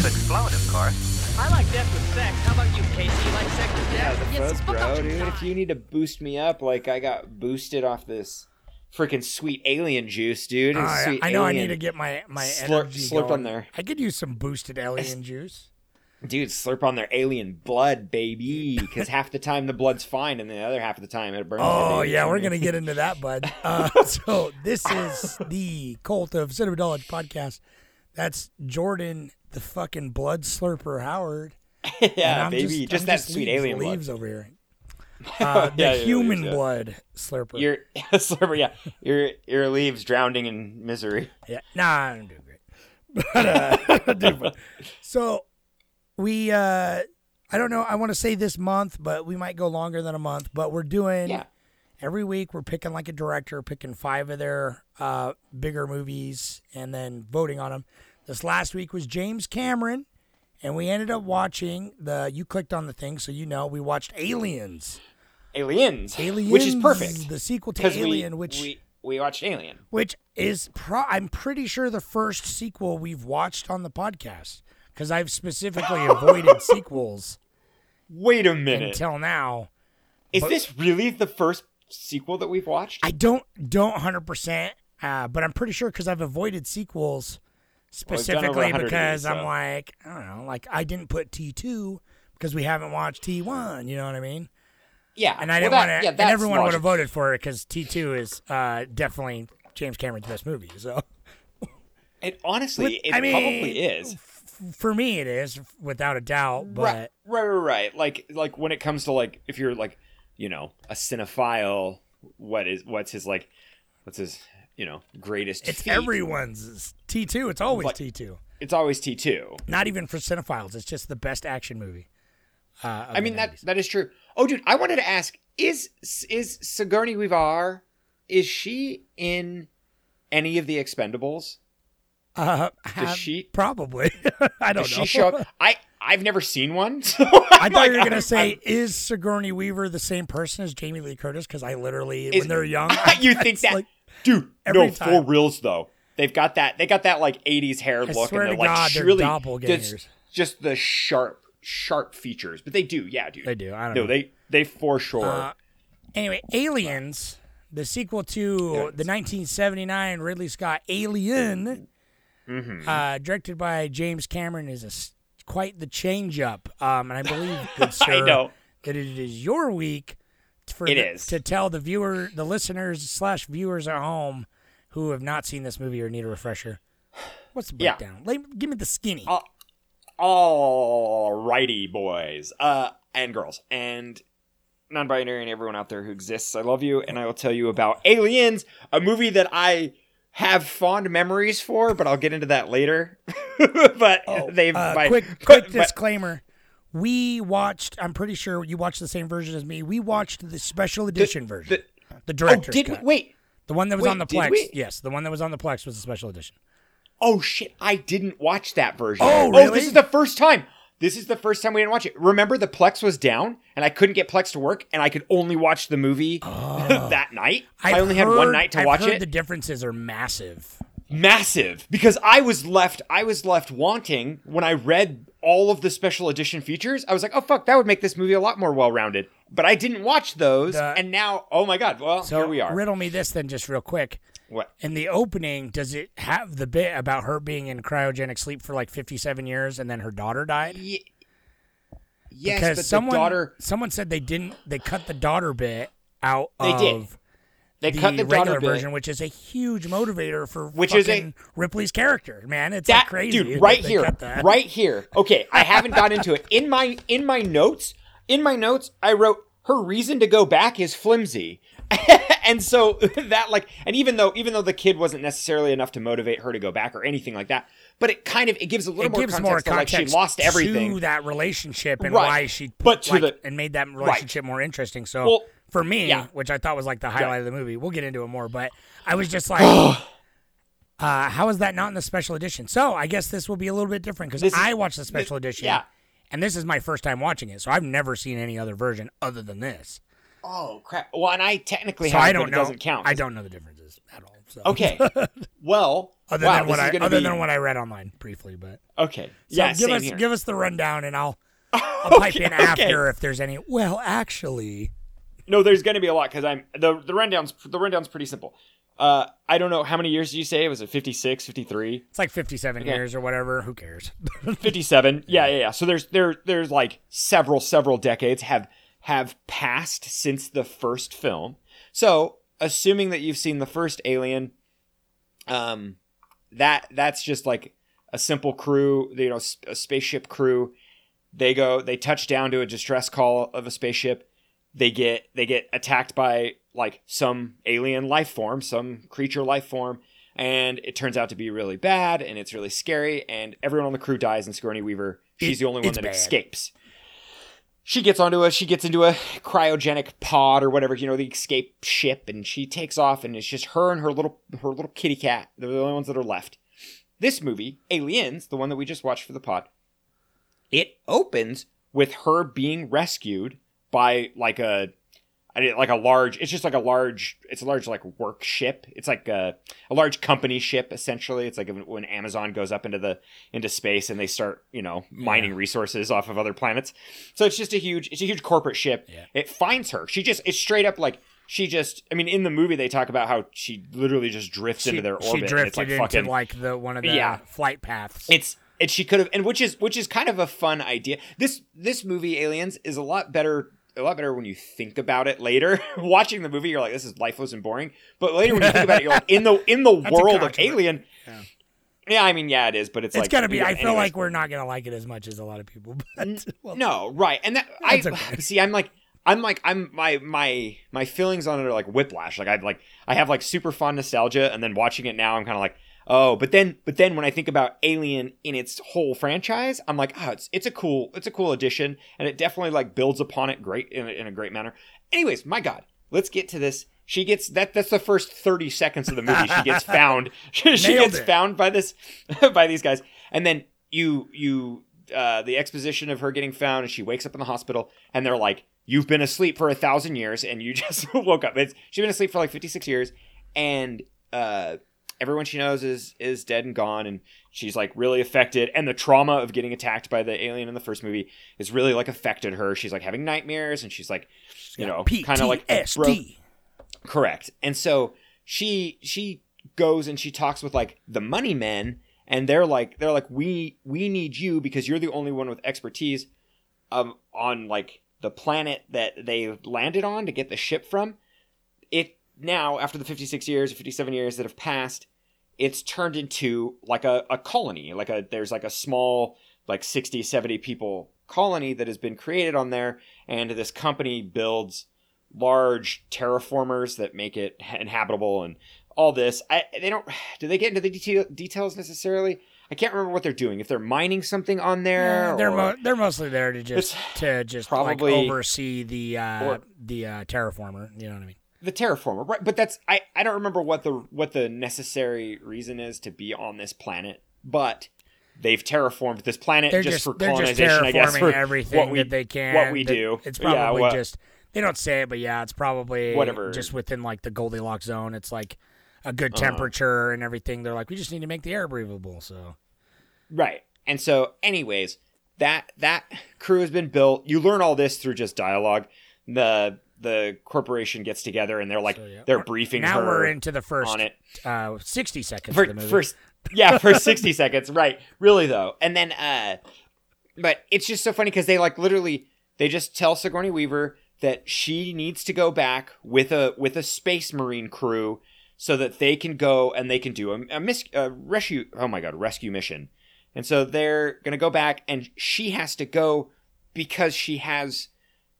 To explode, of course. I like death with sex. How about you, Casey? You like sex with death? Yeah, death? the fuck, bro, dude. If you need to boost me up, like I got boosted off this freaking sweet alien juice, dude. I, Sweet I know I need to get my my Slurp- energy slurp on there. I could use some boosted alien juice. Dude, slurp on their alien blood, baby. Because half the time the blood's fine, and the other half of the time it burns. Oh yeah, we're gonna get into that, bud. Uh, so this is the Cult of Cinema Knowledge podcast. That's Jordan, the fucking blood slurper Howard. Yeah, baby. Just, I'm that sweet leaves, alien blood. leaves over here. Uh, the Yeah, human leaves, yeah. blood slurper. Your slurper, yeah. Your your leaves drowning in misery. Yeah, nah, I'm doing great. But, uh, dude, so we, uh, I don't know. I want to say this month, but we might go longer than a month. But we're doing Yeah. every week. We're picking like a director, picking five of their uh, bigger movies, and then voting on them. This last week was James Cameron, and we ended up watching the. You clicked on the thing, so you know we watched Aliens. Aliens, Aliens, which is perfect. The sequel to 'Cause we- Alien, which we we watched Alien. which is pro- I'm pretty sure the first sequel we've watched on the podcast because I've specifically avoided sequels Wait a minute. until now. is but- this really the first sequel that we've watched? I don't don't hundred percent, uh, but I'm pretty sure because I've avoided sequels specifically 100 of because these, I'm so- like I don't know, like I didn't put T two because we haven't watched T one. You know what I mean? yeah, And I didn't that- want to. Yeah, and everyone would have voted for it because T two is uh, definitely James Cameron's best movie. So. It honestly, But, it I mean, probably is. For me, it is without a doubt. But right, right, right, right. Like, like when it comes to like, if you're like, you know, a cinephile, what is what's his like, what's his, you know, greatest? It's feat? everyone's T two. It's always T two. It's always T two. Not even for cinephiles. It's just the best action movie. Uh, I mean that that is true. Oh, dude, I wanted to ask: is is Sigourney Weaver? Is she in any of the Expendables? Uh, Does she- probably? I don't Does know. she show up? I I've never seen one. So I thought you were gonna say, is Sigourney Weaver the same person as Jamie Lee Curtis? Because I literally, Is- when they're young, you think that, like- dude? every No, for time. reals though. They've got that. They got that like '80s hair I look, and they're like God, they're really doppelgangers. just, the sharp, sharp features. But they do, yeah, dude. They do, I don't no, know. they they for sure. Uh, anyway, Aliens, the sequel to the 1979 Ridley Scott Alien, Mm-hmm. uh, directed by James Cameron, is a quite the change up. Um, and I believe, good sir, know. that it is your week for It the- is. to tell the viewer, the listeners slash viewers at home who have not seen this movie or need a refresher. What's the Yeah. breakdown? Lay- give me the skinny. Uh, Alrighty, boys, uh, and girls, and non-binary, and everyone out there who exists. I love you, and I will tell you about Aliens, a movie that I have fond memories for, but I'll get into that later. but they've Uh, my- quick, quick but- disclaimer. We watched. I'm pretty sure you watched the same version as me. We watched the special edition version, oh, the- the oh, director's did cut. we, wait? the one that was wait, on the Plex. we? Yes, the one that was on the Plex was the special edition. Oh shit! I didn't watch that version. Oh, Oh, really? this is the first time. This is the first time we didn't watch it. Remember, the Plex was down, and I couldn't get Plex to work, and I could only watch the movie oh. that night. I I've only had one night to I've watch heard it. The differences are massive. massive because I was left I was left wanting when I read all of the special edition features. I was like, "Oh fuck, that would make this movie a lot more well-rounded." But I didn't watch those, The- and now, oh my god, well, So here we are. riddle me this then, just real quick. what? In the opening, does it have the bit about her being in cryogenic sleep for like 57 years and then her daughter died? Ye- yes, because but someone the daughter someone said they didn't. They cut the daughter bit out They of did. They the, cut the regular daughter bit. version, which is a huge motivator for Which is a- Ripley's character. Man, it's like that crazy, dude right here right here okay i haven't got into it in my in my notes in my notes i wrote her reason to go back is flimsy and so that like and even though even though the kid wasn't necessarily enough to motivate her to go back or anything like that but it kind of it gives a little it more gives context, more to, like she lost everything to that relationship and Right. why she But to like, the- and made that relationship more interesting. So Well, for me, yeah. which I thought was like the highlight of the movie, we'll get into it more. But I was just like, uh, how is that not in the special edition? So I guess this will be a little bit different because This is- I watched the special edition. yeah. And this is my first time watching it, so I've never seen any other version other than this. oh crap well and i technically So have I don't it know. doesn't count I don't know the differences at all. So. okay well other wow, than what I other be- than what I read online briefly, but okay so yeah give us here. give us the rundown and I'll I'll pipe in Okay, okay. after if there's any. Well, actually, No, there's going to be a lot because I'm the the rundown's the rundown's pretty simple. Uh, I don't know how many years did you say? Was it 56, 53, it's like 57 Okay. years or whatever. Who cares? 57? Yeah, yeah, yeah. So there's there there's like several several decades have have passed since the first film. So assuming that you've seen the first Alien, um, that that's just like a simple crew, you know, a spaceship crew. They go, they touch down to a distress call of a spaceship. They get they get attacked by like some alien life form, some creature life form, and it turns out to be really bad and it's really scary. And everyone on the crew dies, and Sigourney Weaver, she's It- the only one that bad. escapes. She gets onto a she gets into a cryogenic pod or whatever, you know, the escape ship, and she takes off, and it's just her and her little her little kitty cat. They're the only ones that are left. This movie, Aliens, the one that we just watched for the pod, it opens with her being rescued by like a I did- like a large it's just like a large it's a large like work ship. It's like a, a large company ship essentially. It's like when amazon goes up into the into space and they start you know mining resources off of other planets. So it's just a huge it's a huge corporate ship. Yeah. it finds her. She just it's straight up like she just i mean in the movie they talk about how she literally just drifts into their orbit she drifted it's like into fucking like the one of the Yeah. flight paths. it's and she could have and which is which is kind of a fun idea. This this movie aliens is a lot better a lot better when you think about it later watching the movie you're like this is lifeless and boring but later when you think about it you're like in the in the a world of alien yeah. i mean yeah it is but it's, it's like gonna be. yeah, I feel anyways. like we're not gonna like it as much as a lot of people. But well, no right and that i okay. see i'm like i'm like i'm my my my feelings on it are like whiplash like i like i have like super fond nostalgia and then watching it now i'm kind of like oh but then but then when i think about alien in its whole franchise i'm like oh it's it's a cool it's a cool addition and it definitely like builds upon it great in a, in a great manner. Anyways my god let's get to this. She gets that that's the first 30 seconds of the movie she gets found. She Nailed gets it. found by this by these guys. And then you you uh, the exposition of her getting found and she wakes up in the hospital and they're like you've been asleep for a thousand years and you just woke up. It's, she's been asleep for like 56 years and uh, everyone she knows is is dead and gone and she's like really affected and the trauma of getting attacked by the alien in the first movie is really like affected her she's like having nightmares and she's like you know kind of like PTSD. Correct. And so she she goes and she talks with like the money men and they're like they're like we we need you because you're the only one with expertise um on like the planet that they landed on to get the ship from. It now after the 56 years or 57 years that have passed, it's turned into like a, a colony. Like a there's like a small like 60 70 people colony that has been created on there and this company builds large terraformers that make it inhabitable and all this. I, they don't. Do they get into the detail, details necessarily? I can't remember what they're doing. If they're mining something on there, Yeah, they're or- mo- they're mostly there to just to just probably- like oversee the uh, or- the uh, terraformer. You know what I mean? The terraformer, right? But that's I. I don't remember what the what the necessary reason is to be on this planet, but. They've terraformed this planet They're just, just, for they're just colonization, I guess. terraforming For everything what we, that they can. What we do. It's Yeah, probably what- just they don't say it, but yeah, it's probably Whatever. just within like the Goldilocks zone. It's like a good Uh-huh. temperature and everything. They're like, we just need to make the air breathable. So Right. And so, anyways, that that crew has been built. You learn all this through just dialogue. The the corporation gets together and they're like So, yeah. they're briefing now her we're into the first on it. uh, sixty seconds For, of the movie. first yeah, for 60 seconds. Right. Really though. And then uh but it's just so funny cuz they like literally they just tell Sigourney Weaver that she needs to go back with a with a space marine crew so that they can go and they can do a, a, mis- a rescue oh my god rescue mission and so they're gonna go back and she has to go because she has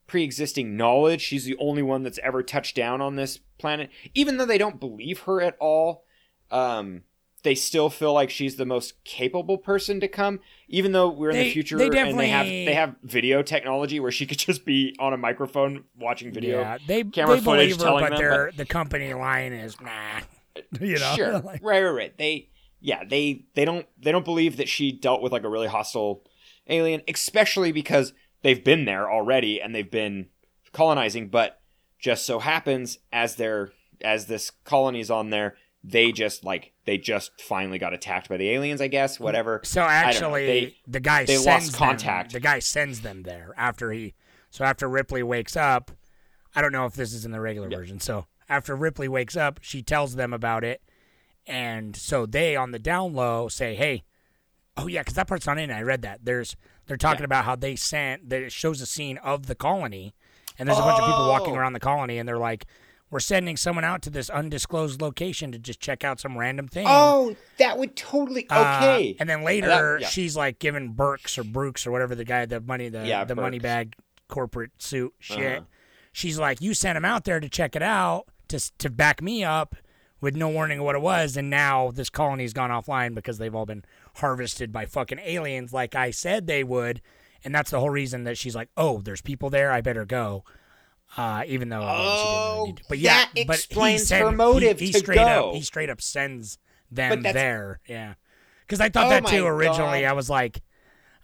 pre-existing knowledge. She's the only one that's ever touched down on this planet. Even though they don't believe her at all, um, they still feel like she's the most capable person to come. Even though we're in They- the future they and they have they have video technology where she could just be on a microphone watching video. Yeah, they camera they footage believe her, but them, their the company line is nah. You know, sure Like, right right right they yeah they they don't they don't believe that she dealt with like a really hostile alien especially because they've been there already and they've been colonizing but just so happens as they're as this colony's on there they just like they just finally got attacked by the aliens i guess whatever So I don't know. actually, They- the guy they sends lost them- contact. the guy sends them there after he. So after Ripley wakes up, I don't know if this is in the regular version. So after Ripley wakes up, she tells them about it, and so they on the down low say, "Hey, oh yeah, because that part's not in. I read that. There's they're talking Yeah. about how they sent that it shows a scene of the colony, and there's a bunch of people walking Oh. around the colony, and they're like." We're sending someone out to this undisclosed location to just check out some random thing. oh that would totally Uh, okay and then later, That- yeah. she's like giving Burks or Brooks or whatever the guy, the money, the Yeah, the money bag corporate suit shit. Uh-huh. She's like, you sent him out there to check it out to to back me up with no warning of what it was, and now this colony's gone offline because they've all been harvested by fucking aliens, like I said they would. And that's the whole reason that she's like, oh, there's people there, I better go. Uh, even though again, she didn't really Oh, need to. but yeah, that but he explains send- her motive He, to straight up, he straight up sends them there. Yeah, because I thought Oh that too originally. God. I was like,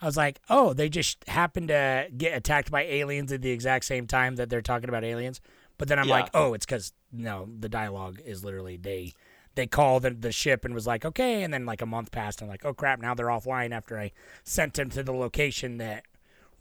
I was like, oh, they just happened to get attacked by aliens at the exact same time that they're talking about aliens. But then I'm Yeah. like, oh, it's because no, the dialogue is literally they they called the, the ship and was like, okay, and then like a month passed and like, oh crap, now they're offline after I sent them to the location that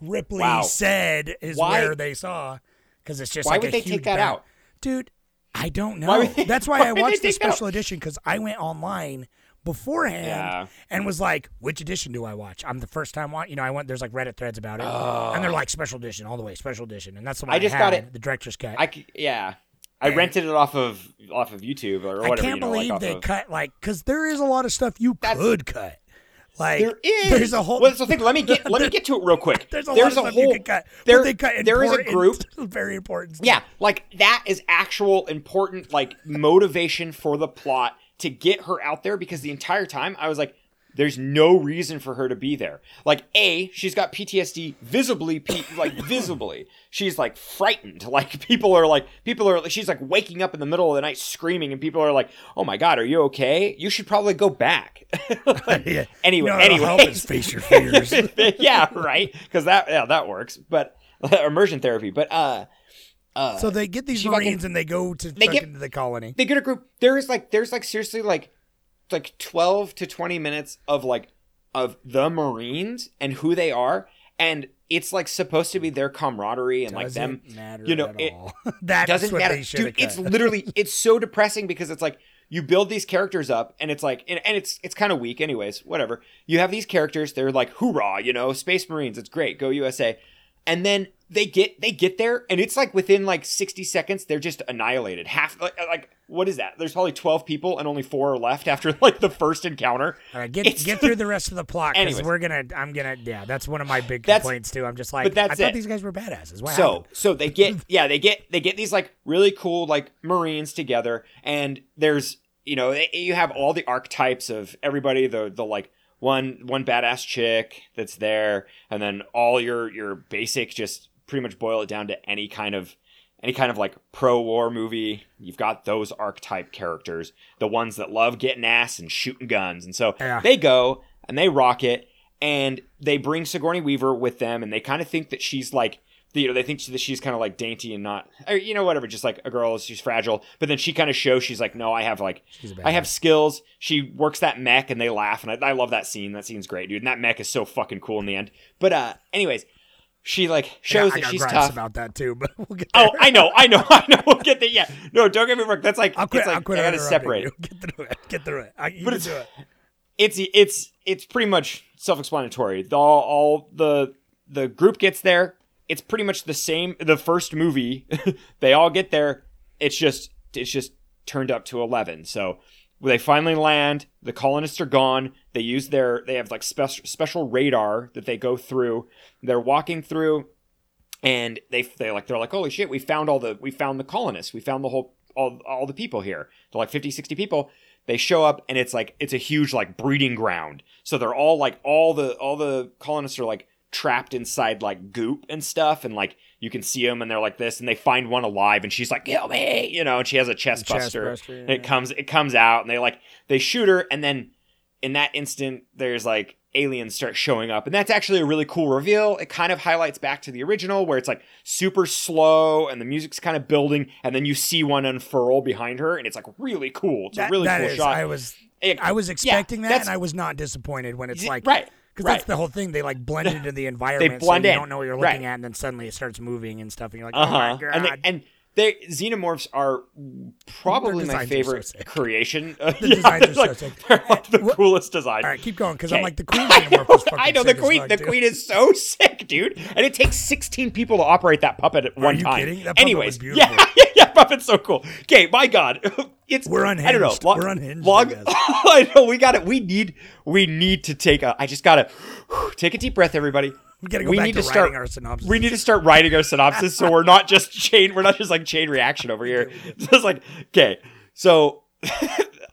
Ripley Wow. said is Why- where they saw. Because it's just Why like would a they take that ba- out? dude. I don't know. Why they- That's why, why I watched the that out? special edition because I went online beforehand Yeah. and was like, which edition do I watch? I'm the first time watch. You know, I went. There's like Reddit threads about it, and they're like special edition all the way, special edition, and that's the one I I, just had, got it- the director's cut. I yeah. I rented it off of off of YouTube or whatever. I can't you know, believe like they of, cut like because there is a lot of stuff you That's- could cut. Like There is. there's a whole Well, the thing. Let me get. Let me get to it real quick. there's a There's lot of stuff whole. you could cut. There, they cut there is a group. very important. Stuff. Yeah, like that is actual important like motivation for the plot to get her out there because the entire time I was like, there's no reason for her to be there. Like, A, she's got PTSD visibly, P- like visibly. She's like frightened. Like people are like, people are. She's like waking up in the middle of the night screaming, and people are like, "Oh my god, are you okay? You should probably go back." Like, Yeah. Anyway, No, anyway, face your fears. yeah, right. Because that yeah that works. But immersion therapy. But uh, uh, so they get these she fucking- and they go to they get- to the colony. they get a group. There is like there's like seriously like like twelve to twenty minutes of like of the Marines and who they are, and it's like supposed to be their camaraderie and like them. Doesn't you know, it all. That's doesn't matter, they should dude. It's literally it's so depressing because it's like you build these characters up and it's like and, and it's it's kind of weak anyways whatever you have these characters they're like hoorah you know space marines it's great go usa and then they get they get there and it's like within like 60 seconds they're just annihilated half like, like what is that there's probably 12 people and only four are left after like the first encounter All right, get It's- get through the rest of the plot because we're gonna. I'm gonna. Yeah, that's one of my big complaints too. I'm just like, but that's I thought it. these guys were badasses. What so happened? so they get yeah they get they get these like really cool like marines together and there's you know eh, you have all the archetypes of everybody the the like one one badass chick that's there and then all your your basic just pretty much boil it down to any kind of any kind of like pro war movie. You've got those archetype characters the ones that love getting ass and shooting guns. And so Yeah. they go and they rock it and they bring Sigourney Weaver with them and they kind of think that she's like you know they think that she's kind of like dainty and not or, you know whatever just like a girl she's fragile. But then she kind of shows she's like no I have like i have skills. She works that mech and they laugh and I, I love that scene. That scene's great dude and that mech is so fucking cool in the end. But uh anyways she like shows I that she's tough about that too, but we'll get oh, there. oh I know I know I know we'll get the yeah no don't get me wrong that's like I'll quit. it's like I'll quit I gotta separate you. Get through it. Get through it. I, you But it's- do it. it's it's it's pretty much self-explanatory. The, all, all the the group gets there. It's pretty much the same. The first movie, they all get there. It's just it's just turned up to eleven. So they finally land. The colonists are gone. They use their they have like special special radar that they go through. They're walking through, and they they like they're like holy shit we found all the we found the colonists we found the whole all, all the people here they're like 50 60 people they show up and it's like it's a huge like breeding ground so they're all like all the all the colonists are like trapped inside like goop and stuff and like you can see them and they're like this and they find one alive and she's like kill me! You know and she has a chest, Chest buster, buster, and it comes it comes out and they like they shoot her and then in that instant there's like aliens start showing up and that's actually a really cool reveal. It kind of highlights back to the original where it's like super slow and the music's kind of building and then you see one unfurl behind her and it's like really cool. It's That- a really cool is- shot. I was It- I was yeah, expecting that, and I was not disappointed when it's like right, because right. that's the whole thing. They like blend into the environment. they blend so you in, don't know what you're right. looking at, and then suddenly it starts moving and stuff, and you're like, oh my huh. god. And they, and they xenomorphs are probably my are so favorite creation. Uh, The yeah, designs are they're so like, sick. They're like the What- coolest design. All right, keep going because I'm like the queen I xenomorph know, was fucking I know the queen. The queen is so sick, dude, and it takes 16 people to operate that puppet at one you time. kidding? That puppet Anyways, yeah, puppet's so cool. Okay, my God, it's We're I don't know. unhinged. Log, We're unhinged, Log, I. I know we got it. We need we need to take a. I just gotta take a deep breath, everybody. We gotta go back need to to start. writing our synopsis. We need to start writing our synopsis, so we're not just chain. We're not just like chain reaction over here. It's like okay, so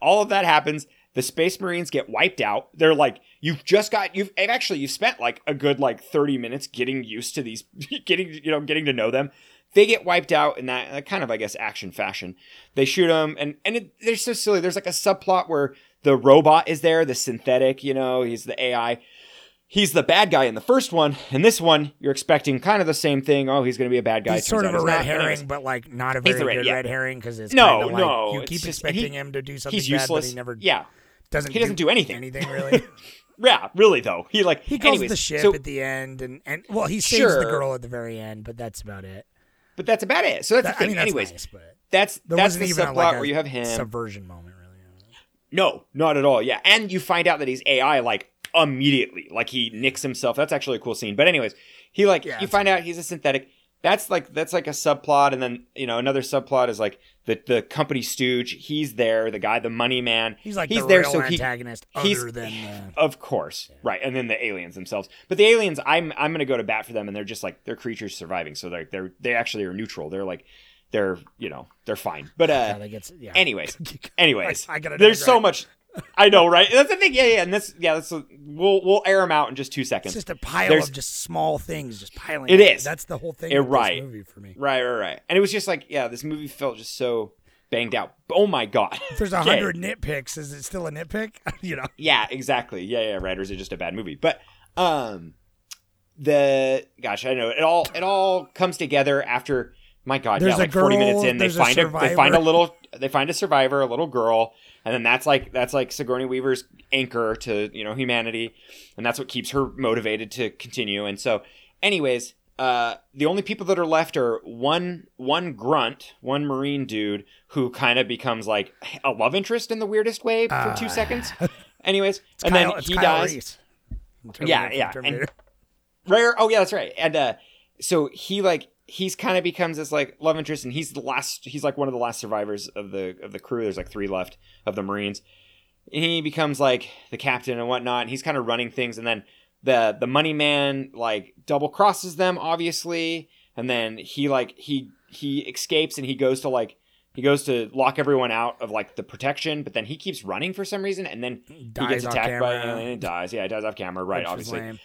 all of that happens. The space marines get wiped out. They're like, you've just got you've actually you've spent like a good like thirty minutes getting used to these, getting you know getting to know them. They get wiped out in that uh, kind of I guess action fashion. They shoot them and and it, they're so silly. There's like a subplot where the robot is there, the synthetic. You know, he's the AI he's the bad guy in the first one. In this one, you're expecting kind of the same thing. Oh, he's going to be a bad guy. He's Turns sort of a red herring, Anyways, but like not a very red- good yeah. red herring because it's No, like no, you keep just- he- expecting him to do something he's bad, useless. but he never yeah, doesn't. he doesn't do anything. Anything really. yeah, really though. He like He goes anyways, the ship so- at the end, and and well, he saves the girl at the very end, but that's about it. But that's about it. So that's That- the I thing. mean, that's anyways, nice, but that's that's the subplot like where you have him. subversion moment, really. No, not at all. Yeah, and you find out that he's AI like immediately. Like he nicks himself. That's actually a cool scene. But anyways, he like Yeah, you find out he's a synthetic. That's like that's like a subplot, and then you know another subplot is like the the company stooge. He's there, the guy, the money man. He's like he's the there, so he antagonist, he's- other than uh, of course, right, and then the aliens themselves. But the aliens, I'm I'm gonna go to bat for them, and they're just like they're creatures surviving, so they're they're they actually are neutral. They're like they're you know they're fine. But uh, yeah, gets yeah. anyways, anyways, I- I gotta there's so much. I know, right? That's the thing. Yeah, yeah, and this, yeah. That's we'll we'll air them out in just two seconds. It's just a pile There's- of just small things, just piling. It up. is. That's the whole thing. Yeah, with right. This movie for me. Right, right, right. And it was just like, yeah, this movie felt just so banged out. Oh my god. If there's a hundred nitpicks, is it still a nitpick? you know. Yeah, exactly. Yeah, yeah, right. Or is it just a bad movie? But um the gosh, I know it all it all comes together after my god, There's yeah, a like 40 minutes girl, in, they there's a find a, they find a little they find a survivor, a little girl, and then that's like that's like Sigourney Weaver's anchor to, you know, humanity, and that's what keeps her motivated to continue. And so anyways, uh, the only people that are left are one one grunt, one marine dude who kind of becomes like a love interest in the weirdest way for two seconds. Anyways, and Kyle, then he Kyle dies. Yeah, yeah, and- Rare. Oh yeah, that's right. And uh, so he like he's kind of becomes this like love interest, and he's the last. He's like one of the last survivors of the of the crew. There's like three left of the Marines. And he becomes like the captain and whatnot. And he's kind of running things, and then the the money man like double crosses them, obviously, and then he like he he escapes and he goes to like. He goes to lock everyone out of like the protection, but then he keeps running for some reason, and then he Dies gets attacked by an alien and dies. Yeah, he dies off camera, right? Which obviously.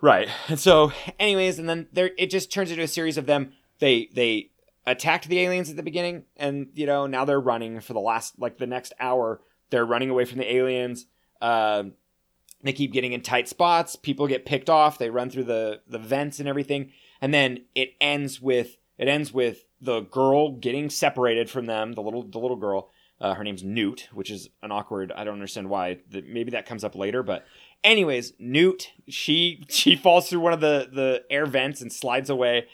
Right. And so, anyways, and then there it just turns into a series of them. They they attacked the aliens at the beginning, and you know now they're running for the last like the next hour. They're running away from the aliens. Um, they keep getting in tight spots. People get picked off. They run through the the vents and everything, and then it ends with it ends with the girl getting separated from them. The little the little girl. Uh, her name's Newt, which is an awkward. I don't understand why. The, maybe that comes up later, but anyways, Newt she she falls through one of the the air vents and slides away,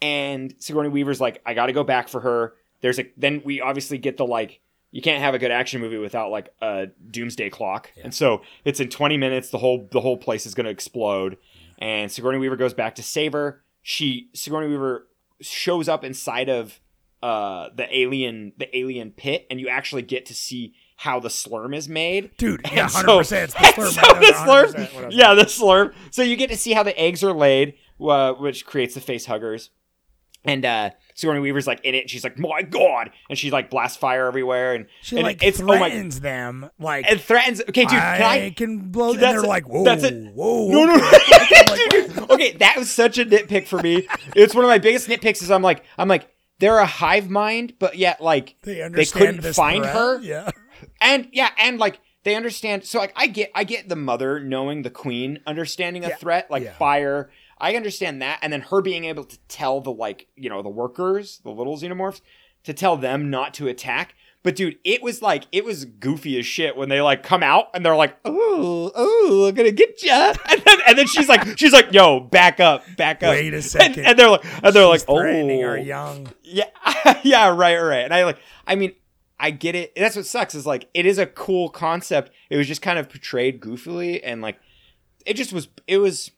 and Sigourney Weaver's like, I got to go back for her. There's a then we obviously get the like. You can't have a good action movie without like a doomsday clock, and so it's in 20 minutes. The whole the whole place is going to explode, and Sigourney Weaver goes back to save her. She Sigourney Weaver shows up inside of uh the alien the alien pit and you actually get to see how the slurm is made. Dude, yeah, And 100%, it's the slurm. so know the slurm, what I was yeah, the slurm. So you get to see how the eggs are laid, uh, which creates the face huggers. And uh, Sigourney Weaver's like in it. And she's like, "My God!" And she like blasts fire everywhere. And She and like it's oh my threatens them like and threatens. Okay, dude, I, can I? can blow. And they're it. like, whoa, That's it. whoa. No, no, okay. Dude, okay, that was such a nitpick for me. It's one of my biggest nitpicks. Is I'm like, I'm like, they're a hive mind, but yet like They they couldn't find threat. her. Yeah. And yeah, and like they understand. So like, I get, I get the mother knowing the queen understanding a Yeah. threat like Yeah. fire. I understand that, and then her being able to tell the like, you know, the workers, the little xenomorphs, to tell them not to attack. But dude, it was like it was goofy as shit when they like come out and they're like, "Oh, oh, I'm gonna get ya," and then, and then she's like, she's like, "Yo, back up, back up." Wait a And- second. And, they're like, and they're like, She's "Oh, threatening our young. yeah, yeah, right, right. And I like, I mean, I get it. That's what sucks is like, it is a cool concept. It was just kind of portrayed goofily, and like, it just was. It was,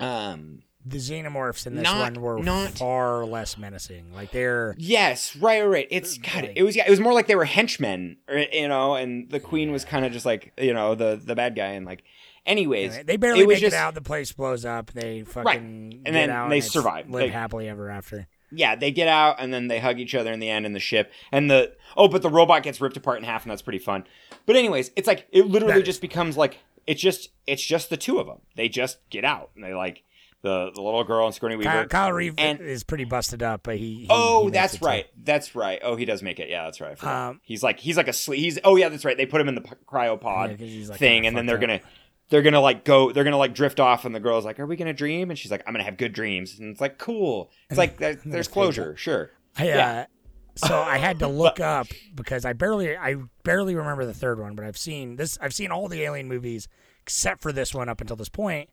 um, The xenomorphs in this Not- one were not- far less menacing. Like they're yes, right, right, right. It's God. It was yeah. It was more like they were henchmen, you know, and the queen was kind of just like you know the the bad guy, and like, anyways, they barely it make just, it out. The place blows up. They fucking And get then they survive. Live They- happily ever after. Yeah, they get out and then they hug each other in the end in the ship. And the oh, but the robot gets ripped apart in half, and that's pretty fun. But anyways, it's like it literally just becomes like it's just it's just the two of them. They just get out and they like the the little girl and Sigourney Weaver. Kyle, Kyle Reese And- is pretty busted up, but he. he Oh, he that's it too. right. That's right. Oh, he does make it. Yeah, that's right. Um, he's like he's like a sleep. He's oh yeah, that's right. They put him in the p- cryopod Yeah, like, thing, and then they're fucked gonna they're gonna like go. They're gonna like drift off, and the girl's like, "Are we gonna dream?" And she's like, "I'm gonna have good dreams." And it's like cool. It's like there- there's closure. Sure. I, uh, Yeah. so I had to look up because I barely I barely remember the third one, but I've seen this I've seen all the alien movies except for this one up until this point.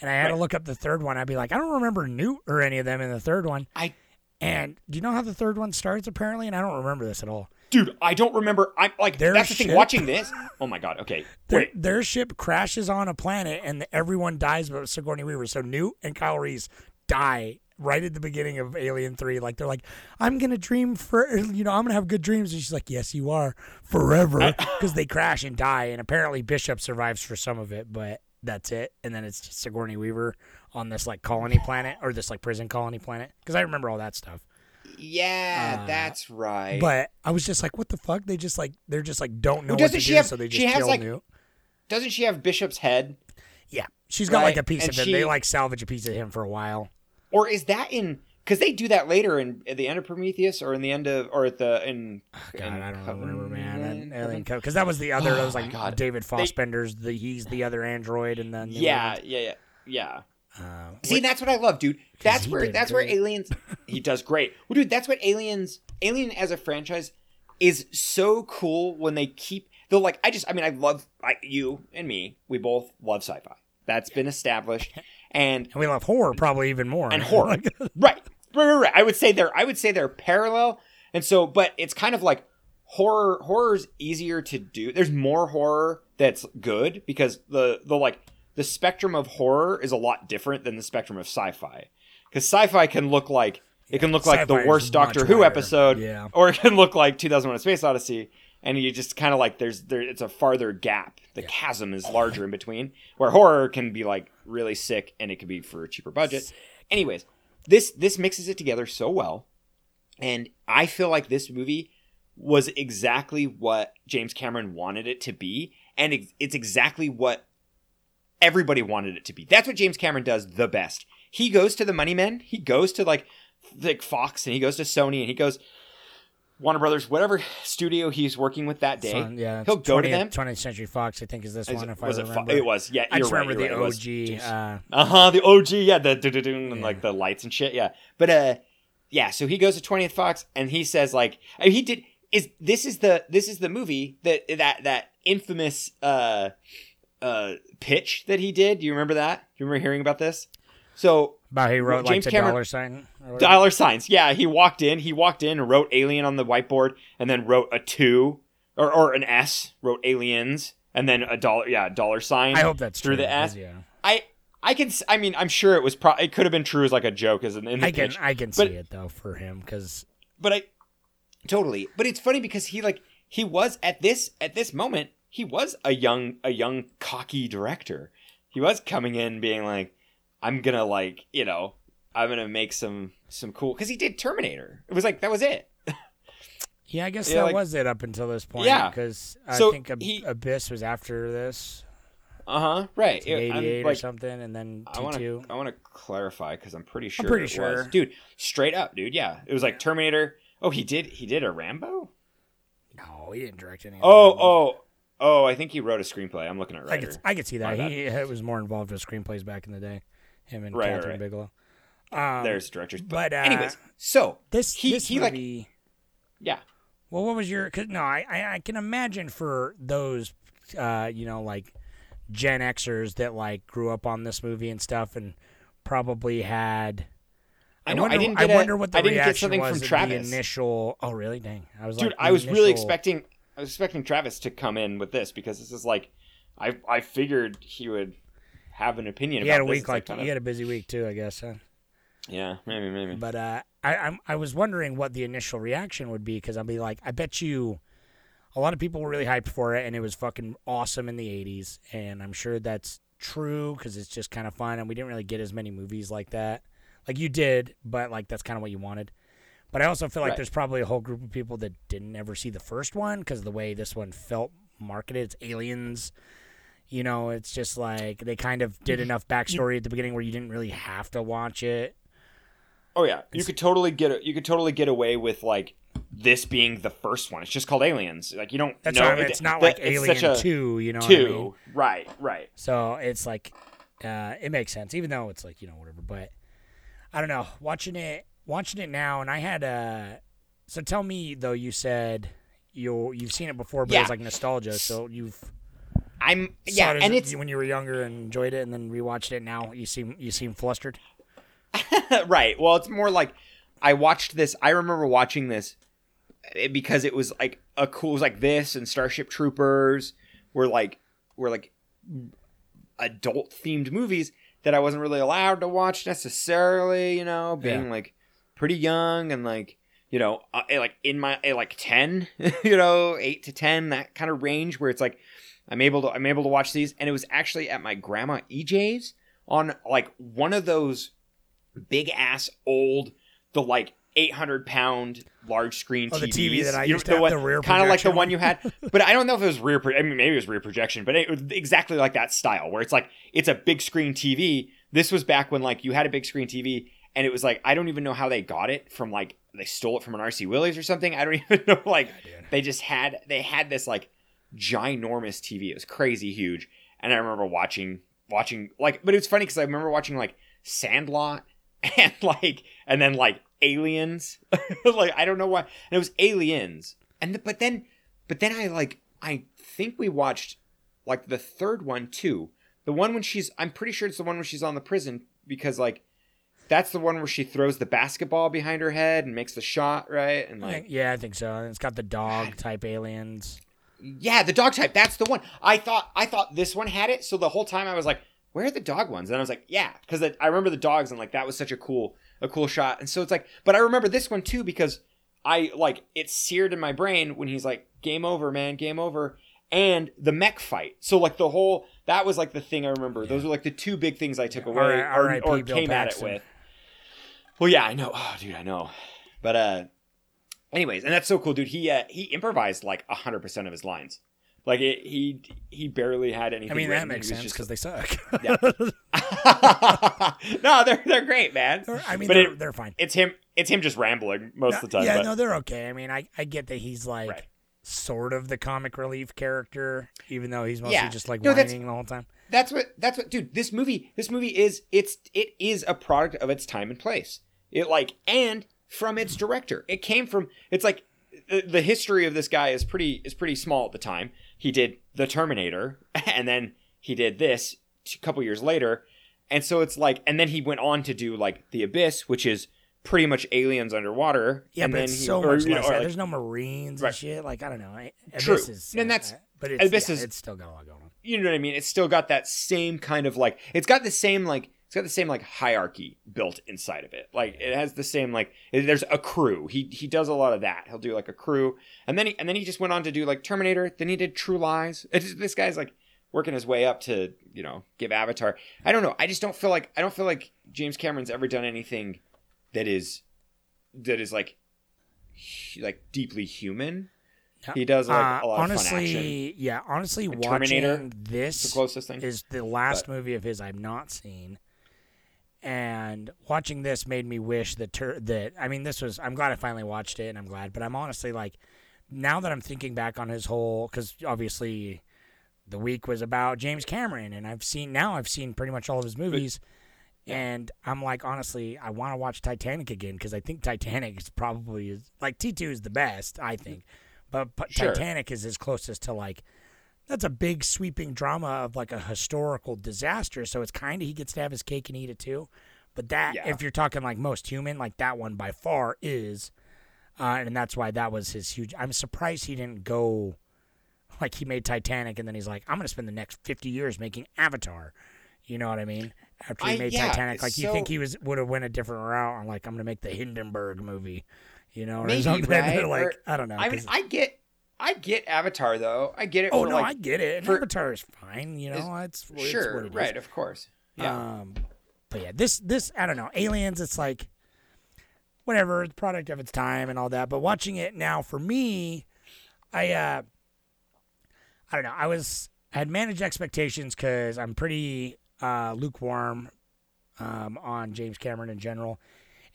And I had to look up the third one. I'd be like, I don't remember Newt or any of them in the third one. I And do you know how the third one starts apparently? And I don't remember this at all. Dude i don't remember i'm like Their that's the thing ship- watching this oh my god okay Their, wait their ship crashes on a planet and everyone dies but Sigourney Weaver. So Newt and Kyle Reese die right at the beginning of Alien 3. Like, they're like, I'm going to dream for, you know, I'm going to have good dreams. And she's like, yes, you are forever uh, because they crash and die. And apparently Bishop survives for some of it, but that's it. And then it's Sigourney Weaver on this like colony planet or this like prison colony planet because I remember all that stuff. Yeah that's right Uh, But I was just like, what the fuck? They just like, they're just like, don't know Well, what doesn't to she do. have- so they just she has, kill like, Newt. doesn't she have bishop's head Yeah, she's got like a piece and of him. she- They like salvage a piece of him for a while. or is that in because they do that later in at the end of prometheus or in the end of or at the in God, in I don't remember, man. Covenant? Because that was the other. that was Oh, like God. David They- The he's the other android, and then yeah yeah yeah yeah Uh, See, that's what I love, dude. That's where that's where. Aliens he does great. Well, dude, that's what Aliens Alien as a franchise is so cool when they keep they'll like I just I mean I love I, you and me. We both love sci-fi. That's been established. And and we love horror probably even more. and horror. Right. Right, right, right. I would say they're I would say they're parallel. And so but it's kind of like horror horror's easier to do. There's more horror that's good because the the like the spectrum of horror is a lot different than the spectrum of sci-fi. Cuz sci-fi can look like it can look like the worst Doctor Who wider. episode Yeah. or it can look like 2001 A Space Odyssey and you just kind of like there's there it's a farther gap. The chasm is larger in between where horror can be like really sick and it could be for a cheaper budget. Anyways, this this mixes it together so well and I feel like this movie was exactly what James Cameron wanted it to be and it's exactly what everybody wanted it to be. That's what James Cameron does the best. He goes to the money men, he goes to like like Fox and he goes to Sony and he goes Warner Brothers, whatever studio he's working with that day. Son, yeah, he'll go to them. 20th Century Fox, I think, is this Is one. it- If I was it, Fo- remember, it was yeah. I just right, remember the right, OG. Uh, uh huh. The OG, yeah, the doo-doo-doo, and like the lights and shit, yeah. But uh, yeah. So he goes to 20th Fox and he says like I mean, he did is this is the this is the movie that that that infamous uh uh pitch that he did. Do you remember that? Do you remember hearing about this? So about he wrote like James the Cameron- dollar sign. dollar signs. Yeah, he walked in. He walked in and wrote alien on the whiteboard, and then wrote a two or or an S. Wrote aliens, and then a dollar. Yeah, dollar sign. I hope that's true. through true, the S. Yeah, I I can. I mean, I'm sure it was. Pro- it could have been true as like a joke as an in the I can pitch. I can But- see it though for him because But I totally. But it's funny because he like he was at this at this moment he was a young a young cocky director. He was coming in being like, I'm gonna like you know I'm gonna make some some cool because he did Terminator. It was like that was it. Yeah, I guess Yeah, that like- was it up until this point. Yeah. because I So think Ab- he- Abyss was after this, Uh huh. Right. like I'm, 88 or something, and then I want T2. to I want to clarify because I'm pretty sure. I'm pretty sure. was. dude. Straight up, dude. Yeah, it was like Terminator. Oh, he did. He did a Rambo. No, he didn't direct any. of Oh, oh, oh! I think he wrote a screenplay. I'm looking at I could I could see that. He it was more involved with screenplays back in the day. Him and Right, Kathryn right. Bigelow. Um, There's directors. but, uh, anyways, so this he this he like yeah. Well, what was your? Cause no, I, I I can imagine for those, uh, you know, like Gen Xers that like grew up on this movie and stuff, and probably had. I know, I wonder, didn't get a- wonder what the I didn't get reaction something was from at the initial. Oh, really? Dang! I was dude like, i was really expecting i was expecting travis to come in with this because this is like i i figured he would have an opinion He about had a this. week like kind he had a busy week too, I guess. Huh? yeah maybe maybe But uh, I I'm, I was wondering what the initial reaction would be because I'd be like, I bet you, a lot of people were really hyped for it, and it was fucking awesome in the '80s, and I'm sure that's true because it's just kind of fun, and we didn't really get as many movies like that, like you did, but like that's kind of what you wanted. But I also feel like Right. there's probably a whole group of people that didn't ever see the first one because the way this one felt marketed, it's aliens. You know, it's just like they kind of did enough backstory at the beginning where you didn't really have to watch it. oh yeah you could totally get you could totally get away with like this being the first one it's just called aliens like you don't That's know why I mean, it's not like it's Alien Two, you know. two What I mean? right right So it's like, uh, it makes sense, even though it's like you know whatever. But I don't know. Watching it, watching it now, and I had uh So tell me though, you said you you've seen it before, but it Yeah. was like nostalgia. So you've i'm yeah and it's when you were younger and enjoyed it, and then rewatched it. Now you seem you seem flustered. right. Well, it's more like I watched this. I remember watching this eh, because it was like a cool. It was like this and Starship Troopers were like were like adult themed movies that I wasn't really allowed to watch necessarily. You know, being Yeah. like pretty young and like you know uh, eh, like in my eh, like 10 you know 8 to 10 that kind of range where it's like i'm able to i'm able to watch these and it was actually at my grandma ej's on like one of those big ass old the like 800 pound large screen Oh, the TVs. TV that I You know, used to have, one, the rear kind of like the one one. you had but i don't know if it was rear pro- i mean maybe it was rear projection but it was exactly like that style where it's like it's a big screen tv this was back when like you had a big screen tv and it was like i don't even know how they got it from like they stole it from an RC Willey's or something. I don't even know like they just had they had this like ginormous tv it was crazy huge. And i remember watching watching like but it was funny because i remember watching like sandlot and like and then like aliens. Like i don't know why. And it was aliens. And th- but then but then i like i think we watched like the third one too. The one when she's i'm pretty sure it's the one when she's on the prison because like that's the one where she throws the basketball behind her head and makes the shot right and like yeah, I think so. And it's got the dog type aliens. yeah, the dog type. That's the one. I thought I thought this one had it. So the whole time I was like, where are the dog ones? And I was like, yeah, because I remember the dogs and like that was such a cool a cool shot. And so it's like, but I remember this one too because I like it seared in my brain when he's like, game over, man, game over. And the mech fight. So like the whole that was like the thing I remember. Those were like the two big things I took away R- or, R.I.P. or came at it with. Well, yeah, I know. Oh, dude, I know. But uh anyways, and that's so cool, dude. He uh, he improvised like hundred percent of his lines. Like it, he he barely had anything. I mean, that makes sense because they suck. Yeah. no, they're they're great, man. I mean, But they're, it- they're fine. It's him. It's him just rambling most of the time. yeah, but- no, they're okay. I mean, I, I get that he's like Right. sort of the comic relief character, even though he's mostly Yeah. just like No, whining the whole time. that's what that's what dude this movie this movie is it's it is a product of its time and place it like and from its director it came from it's like the, the history of this guy is pretty is pretty small at the time he did the terminator and then he did this a couple years later and so it's like and then he went on to do like the abyss which is pretty much aliens underwater Yeah, and but then it's he- so or, much you know, less. like- There's no Marines Right. and shit. Like I don't know. I- True. Is, And that's- uh, but it's, Abyss yeah, is- it's still got a lot going on. you know what I mean? It's still got that same kind of like it's got the same like got the same like hierarchy built inside of it. Like it has the same like there's a crew. He he does a lot of that. He'll do like a crew, and then he and then he just went on to do like Terminator. Then he did True Lies. This guy's like working his way up to you know give Avatar. I don't know. I just don't feel like I don't feel like James Cameron's ever done anything that is that is like like deeply human. He does like Uh, a lot honestly, of fun action. yeah, honestly, watching Terminator, this the closest thing. is the last But- movie of his I've not seen, and watching this made me wish that ter- that I mean, this was. I'm glad I finally watched it, and I'm glad. But I'm honestly like, now that I'm thinking back on his whole, because obviously, the week was about James Cameron, and I've seen now I've seen pretty much all of his movies. And I'm like, honestly, I want to watch Titanic again because I think Titanic is probably is like T2 is the best, I think. But, but Sure. Titanic is his closest to like that's a big sweeping drama of like a historical disaster. So it's kind of he gets to have his cake and eat it too. But that, Yeah. if you're talking like most human, like that one by far is, uh, and that's why that was his huge. I'm surprised he didn't go like he made Titanic and then he's like, I'm gonna spend the next 50 years making Avatar. You know what I mean? After he I- made yeah, Titanic, like you think he was would have went a different route on like I'm gonna make the Hindenburg movie. You know, or Maybe something. right? like Or- I don't know. I mean, I get, I get Avatar though. I get it. oh no, like, I get it. For- Avatar is fine. You know, it's, it's sure, what it is. right? Of course. Yeah. Um, but yeah, this this I don't know. Aliens, it's like whatever, it's product of its time and all that. But watching it now for me, I uh, I don't know. I was I had managed expectations because I'm pretty uh, lukewarm um, on James Cameron in general.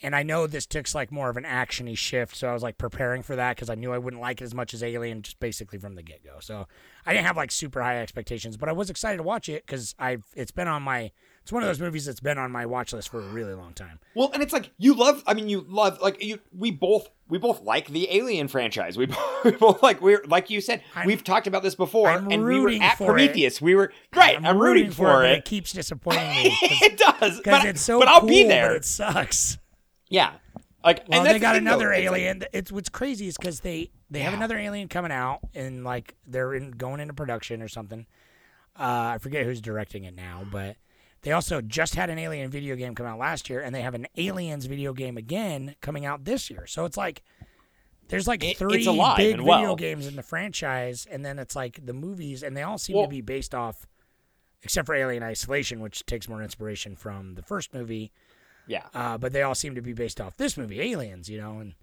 And I know this took like more of an actiony shift, so I was like preparing for that because I knew I wouldn't like it as much as Alien, just basically from the get go. So I didn't have like super high expectations, but I was excited to watch it because I've it's been on my it's one of those movies that's been on my watch list for a really long time. Well, and it's like you love. I mean, you love like you. We both we both like the Alien franchise. We both, we both like we're like you said. I'm- we've talked about this before, I'm and we were at for Prometheus. We were right. I'm, rooting, for, but it. it keeps disappointing me it does, but, it's so but I'll cool, be there. it sucks. Yeah, like Well, and they got the another though. Alien. it's what's crazy is because they they have another alien coming out and like they're in, going into production or something. Uh, I forget who's directing it now, but they also just had an alien video game come out last year, and they have an aliens video game again coming out this year. So it's like there's like It- three big video well. games in the franchise, and then it's like the movies, and they all seem Well- to be based off, except for Alien Isolation, which takes more inspiration from the first movie yeah. uh, but they all seem to be based off this movie, Aliens, you know. And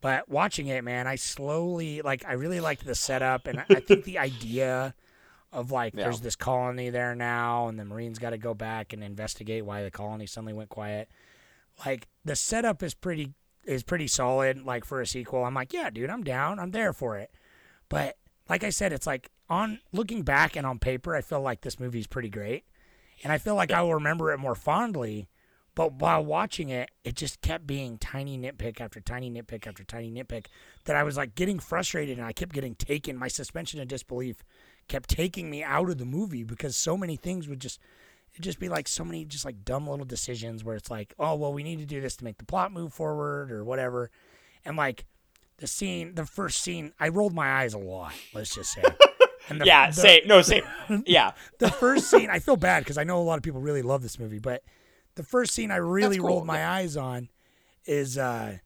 but watching it, man, I slowly like. I really liked the setup, and I, think the idea of like Yeah. there's this colony there now, and the Marines got to go back and investigate why the colony suddenly went quiet. Like the setup is pretty is pretty solid. Like for a sequel, I'm like, yeah, dude, I'm down. I'm there for it. But like I said, it's like on looking back and on paper, I feel like this movie's pretty great, and I feel like I will remember it more fondly. But while watching it, it just kept being tiny nitpick after tiny nitpick after tiny nitpick that I was like getting frustrated and I kept getting taken. My suspension of disbelief kept taking me out of the movie because so many things would just it'd just be like so many just like dumb little decisions where it's like, oh well, we need to do this to make the plot move forward or whatever. And like the scene, the first scene, I rolled my eyes a lot. Let's just say. And the- yeah, the- same. No, same. Yeah. the first scene I feel bad because I know a lot of people really love this movie, but the first scene I really cool, rolled my eyes on is uh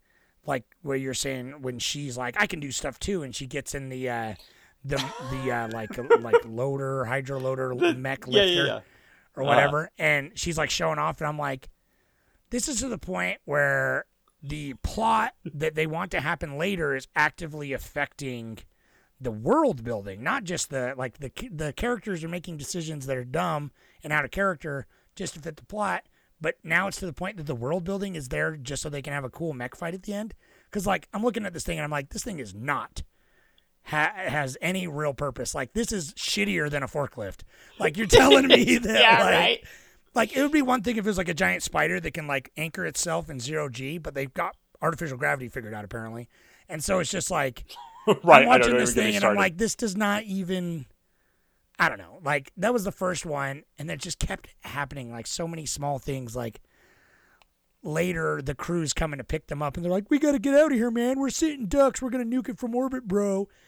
like where you're saying when she's like I can do stuff too and she gets in the uh the the uh like like loader hydro loader mech lifter yeah, yeah. or whatever and she's like showing off and I'm like this is to the point where the plot that they want to happen later is actively affecting the world building, not just the like the the characters are making decisions that are dumb and out of character just to fit the plot. But now it's to the point that the world building is there just so they can have a cool mech fight at the end. Because like I'm looking at this thing and I'm like, this thing is not ha- has any real purpose. Like this is shittier than a forklift. Like you're telling me that Yeah, like, right. like it would be one thing if it was like a giant spider that can like anchor itself in zero g, but they've got artificial gravity figured out apparently, and so it's just like Right. I'm watching this thing and I'm like, this does not even. I don't know. Like that was the first one, and it just kept happening. Like so many small things. Like later, the crew's coming to pick them up, and they're like, "We got to get out of here, man. We're sitting ducks. We're gonna nuke it from orbit, bro."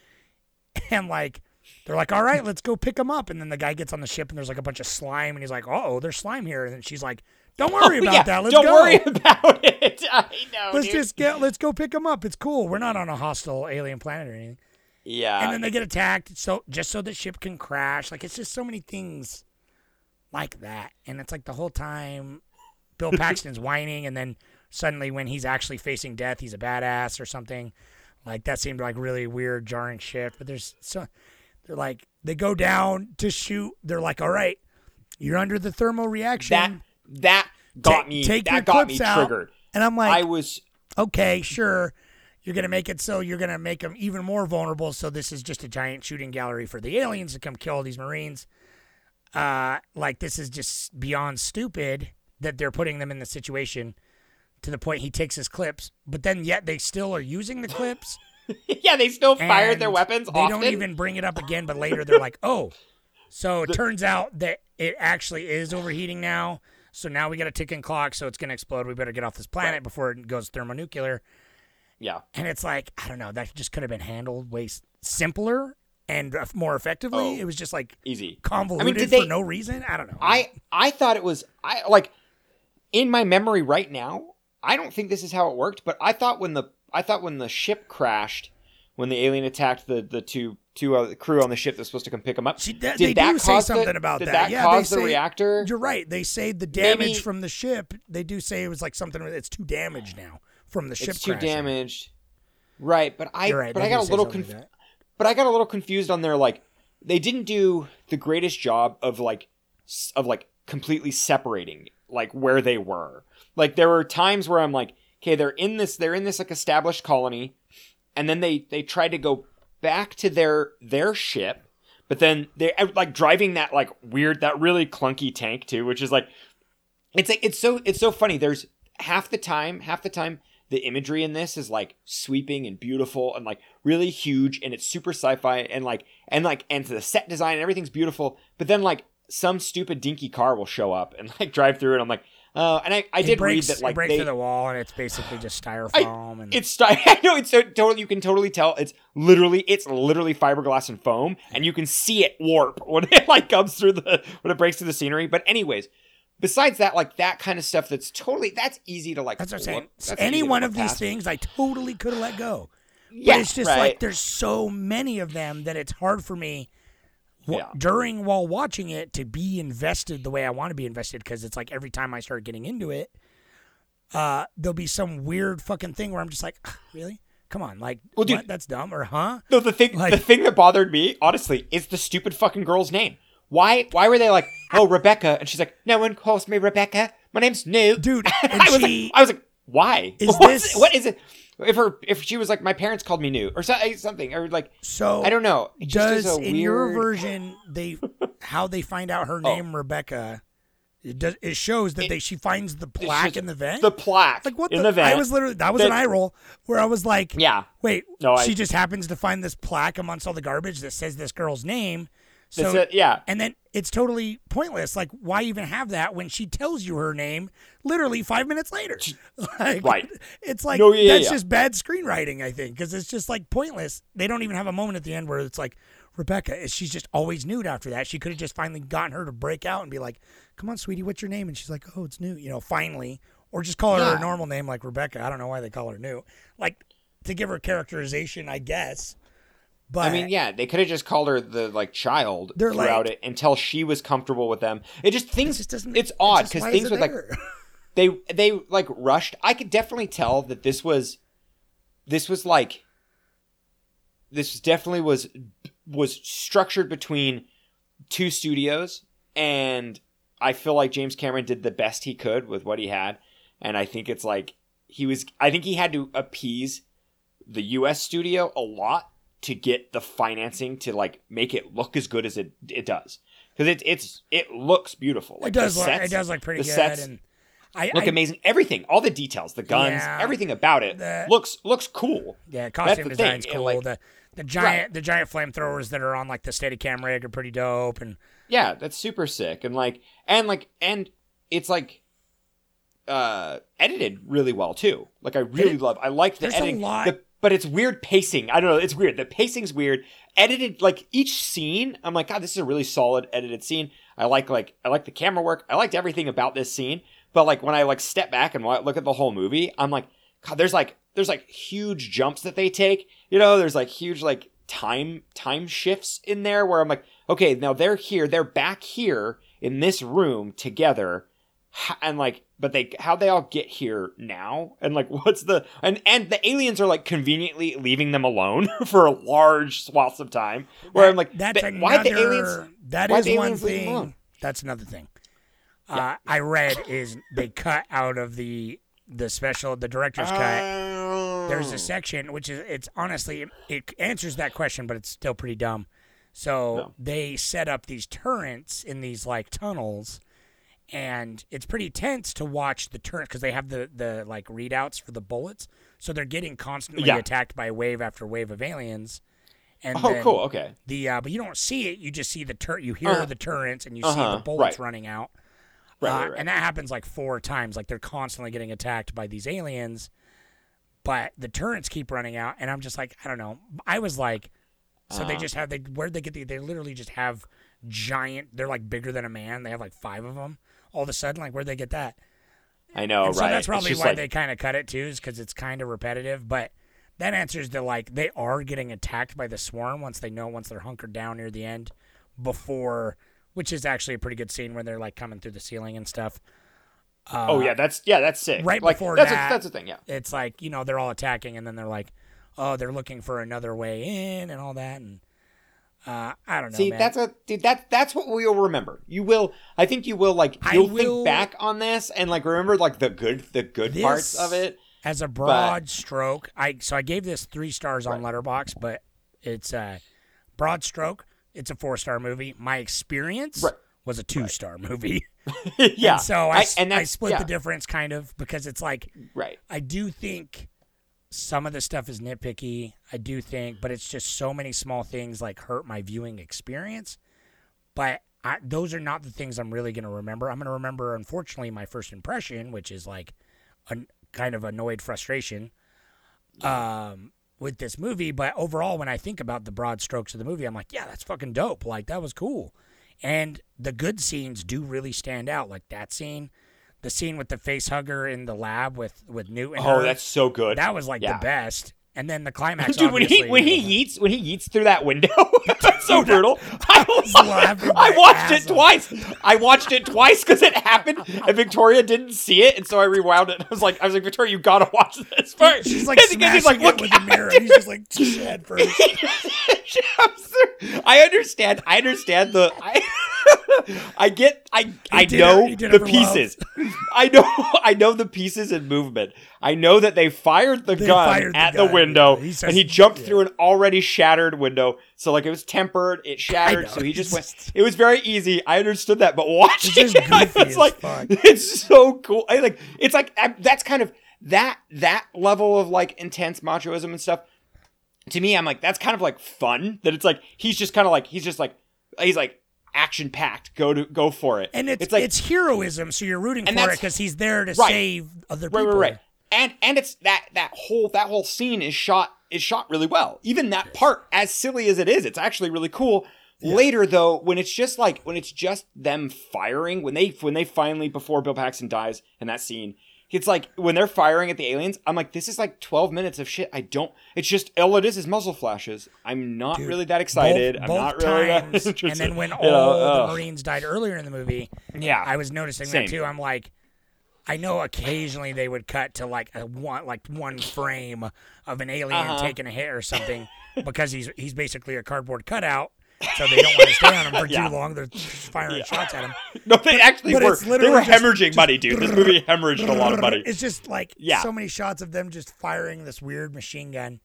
And like, they're like, "All right, let's go pick them up." And then the guy gets on the ship, and there's like a bunch of slime, and he's like, "Oh, there's slime here." And then she's like, Don't oh, worry about Yeah, that. Let's don't go. worry about it. I know. Let's dude. just get. Let's go pick them up. It's cool. We're not on a hostile alien planet or anything. Yeah. and then they get attacked so just so the ship can crash like it's just so many things like that and it's like the whole time bill paxton's whining and then suddenly when he's actually facing death he's a badass or something like that seemed like really weird jarring shit but there's so they're like they go down to shoot they're like all right you're under the thermal reaction that that got Ta- me. take your that got clips me out. triggered. and i'm like I was okay, sure, you're gonna make it so you're gonna make them even more vulnerable. So this is just a giant shooting gallery for the aliens to come kill these Marines. Uh, like this is just beyond stupid that they're putting them in the situation to the point he takes his clips, but then yet they still are using the clips. yeah. They still fired their weapons. They often. don't even bring it up again, but later they're like, oh, so it turns out that it actually is overheating now. So now we got a ticking clock, so it's gonna explode. We better get off this planet before it goes thermonuclear. Yeah. And it's like, I don't know, that just could have been handled way simpler and more effectively. Oh. it was just like Easy. convoluted did for no reason. I don't know. I I thought it was I like in my memory right now. I don't think this is how it worked, but I thought when the I thought when the ship crashed, when the alien attacked the the two two uh, crew on the ship that's supposed to come pick them up. See, that, did they that do say something the, about did that. that yeah, cause they the say, reactor? You're right. They say the damage Maybe- from the ship. They do say it was like something. It's too damaged now from the ship. It's too crashing. damaged. Right, but I right. but I got a little conf- like but I got a little confused on their like they didn't do the greatest job of like of like completely separating like where they were. Like there were times where I'm like, okay, they're in this they're in this like established colony and then they they tried to go back to their their ship, but then they like driving that like weird that really clunky tank too, which is like it's like it's so it's so funny. There's half the time, half the time the imagery in this is like sweeping and beautiful and like really huge and it's super sci-fi and like and like and to the set design and everything's beautiful. But then like some stupid dinky car will show up and like drive through it I'm like, uh, and I I It did breaks, read that like they through the wall and it's basically just I, styrofoam and it's sti- I know it's so totally you can totally tell it's literally it's literally fiberglass and foam and you can see it warp when it like comes through the when it breaks through the scenery but anyways besides that like that kind of stuff that's totally that's easy to like That's what I'm saying. that's Any one of these things, I totally could have let go. yeah but it's just right. like there's so many of them that it's hard for me w- Yeah. during while watching it to be invested the way I want to be invested because it's like every time I start getting into it, uh, there'll be some weird fucking thing where I'm just like, "Ah, really? Come on, like, Well, dude- what? That's dumb, or huh? No, the thing Like- the thing that bothered me, honestly, is the stupid fucking girl's name. Why why were they like, oh Rebecca? And she's like, No one calls me Rebecca. My name's Newt. Dude, and I was she- like I was like, why? Is What's- this- what is it? If her if she was like my parents called me Newt or so- eh, something or like So I don't know. It just does in your version they how they find out her Oh. name Rebecca? It does. It shows that It- they she finds the plaque in the vent. The plaque like what in the, the vent. I was literally that was that- an eye roll where I was like, Yeah. wait, No, I- she just happens to find this plaque amongst all the garbage that says this girl's name. So it, yeah. and then it's totally pointless. Like, why even have that when she tells you her name literally five minutes later? like, Right. It's like No, yeah, that's yeah. just bad screenwriting, I think, because it's just like pointless. They don't even have a moment at the end where it's like Rebecca. She's just always Newt after that. She could have just finally gotten her to break out and be like, "Come on, sweetie, what's your name?" And she's like, "Oh, it's Newt." You know, finally, or just call her her Yeah. normal name like Rebecca. I don't know why they call her Newt. Like to give her characterization, I guess. But I mean, yeah, they could have just called her the like child They're throughout like- it until she was comfortable with them. It just things just doesn't. it's odd because things it with like they they like rushed. I could definitely tell that this was this was like this definitely was was structured between two studios and I feel like James Cameron did the best he could with what he had and I think it's like he was I think he had to appease the US studio a lot to get the financing to like make it look as good as it it does because it it's it looks beautiful it does look. sets, It does look pretty the good, sets and I look I, amazing everything all the details the guns Yeah. everything about it The- looks looks cool Yeah, costume the design's cool. like- the the giant the giant flamethrowers that are on like the Steadicam rig are pretty dope. And yeah that's super sick and like and like and it's like uh edited really well too like i really It- love i like the editing the- but it's weird pacing. I don't know it's weird. The pacing's weird. Edited like each scene i'm like god this is a really solid edited scene. I like like i like the camera work. I liked everything about this scene. But like when I like step back and look at the whole movie, I'm like, God, there's like there's like huge jumps that they take. You know, there's like huge like time time shifts in there where I'm like, okay, now they're here, they're back here in this room together, and like, but they how they all get here now, and like, what's the and and the aliens are like conveniently leaving them alone for a large swaths of time. Where I'm like, that's "But another. why the aliens? that the one aliens leave them alone?" thing. That's another thing. Uh, I read is they cut out of the the special the director's cut. There's Oh. a section which is it's honestly it answers that question, but it's still pretty dumb. So No. they set up these turrets in these like tunnels, and it's pretty tense to watch the turn because they have the the like readouts for the bullets, so they're getting constantly Yeah. attacked by wave after wave of aliens. And Oh, cool. Okay. The uh, but you don't see it. You just see the tur- You hear Uh-huh. the turrets, and you see Uh-huh, the bullets right. running out. Right, Uh, right, right. And that happens like four times. Like they're constantly getting attacked by these aliens, but the turrets keep running out. And I'm just like, I don't know. I was like, so Uh. they just have they where'd they get the? They literally just have giant. They're like bigger than a man. They have like five of them. All of a sudden, like where'd they get that? I know, And right? So that's probably why like- they kind of cut it too, is because it's kind of repetitive. But that answers the like they are getting attacked by the swarm once they know once they're hunkered down near the end, before which is actually a pretty good scene when they're like coming through the ceiling and stuff. Uh, oh yeah, that's yeah, that's sick. right like, before that's that, a, that's the thing. Yeah. it's like you know they're all attacking and then they're like, oh, they're looking for another way in and all that and. Uh, I don't know. See, man. that's a dude. That that's what we'll remember. You will. I think you will. Like I you'll will- think back on this and like remember like the good the good parts of it. as a broad stroke i so i gave this three stars on Letterboxd but it's a broad stroke it's a four star movie my experience Right. was a two star movie yeah. and so i, s- and I split yeah, the difference kind of because it's like Right. i do think some of the stuff is nitpicky i do think but it's just so many small things like hurt my viewing experience but I, those are not the things i'm really going to remember i'm going to remember unfortunately my first impression which is like a kind of annoyed frustration um, with this movie. But overall, when I think about the broad strokes of the movie, I'm like, yeah, that's fucking dope. Like that was cool. And the good scenes do really stand out. Like that scene, the scene with the face hugger in the lab with with Newt. Oh, that's so good. that was like Yeah. the best. And then the climax, Dude, when he when he yeets when he yeets through that window, so brutal. I, I watched it off. twice. I watched it twice because it happened, and Victoria didn't see it, and so I rewound it. I was like, I was like, Victoria, you gotta watch this part. she's like And smashing he's like, look with the mirror. He's just like head first. I understand. I understand the. I, I get. I. I know it- he did it the pieces. I know. I know the pieces in movement. I know that they fired the They gun fired the at the gun. window, He says- and he jumped yeah. through an already shattered window. So like it was tempered, it shattered. So he just went. It was very easy. I understood that, but watching It's just it, I was like, fuck. it's so cool. I like. It's like I, that's kind of that that level of like intense machoism and stuff to me, I'm like, that's kind of like fun. That it's like he's just kind of like he's just like he's like action packed. Go to go for it. And it's it's like it's heroism, so you're rooting for it because he's there to Right. save other people. right, right, right. And and it's that that whole that whole scene is shot is shot really well. Even that part, as silly as it is, it's actually really cool. Later though, when it's just like when it's just them firing, when they when they finally before Bill Paxton dies in that scene, it's like when they're firing at the aliens. I'm like, this is like 12 minutes of shit. I don't. It's just all it is is muzzle flashes. I'm not Dude, really that excited. Both, I'm both not really that times, and then when You all know, the. Marines died earlier in the movie, yeah, I was noticing Same. that too. I'm like, I know occasionally they would cut to like a one like one frame of an alien Uh-huh. taking a hit or something because he's he's basically a cardboard cutout. So they don't want to stay on him for Yeah. too long. They're just firing shots at him. no, they actually but were. They were just- hemorrhaging money, dude. This movie hemorrhaged a lot of money. It's just like Yeah. so many shots of them just firing this weird machine gun.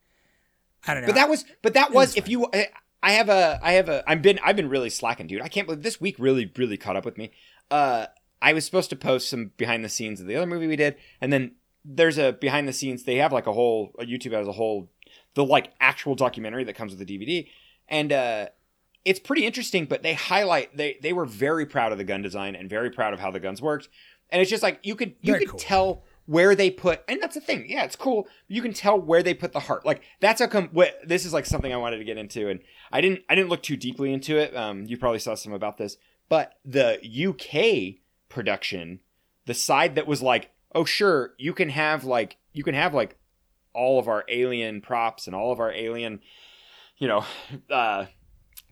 I don't know. But that was, but that was, was if you, I- I have a, I have a, I've been, I've been really slacking, dude. I can't believe this week really, really caught up with me. Uh, I was supposed to post some behind the scenes of the other movie we did, and then there's a behind the scenes. They have like a whole, a YouTube has a whole, the like actual documentary that comes with the DVD, and uh, it's pretty interesting. But they highlight, they they were very proud of the gun design and very proud of how the guns worked, and it's just like you could, you Very could cool. tell where they put and that's the thing yeah it's cool you can tell where they put the heart like that's a com- what, this is like something i wanted to get into and i didn't i didn't look too deeply into it um you probably saw some about this but the uk production the side that was like, oh sure, you can have like you can have like all of our alien props and all of our alien, you know, uh,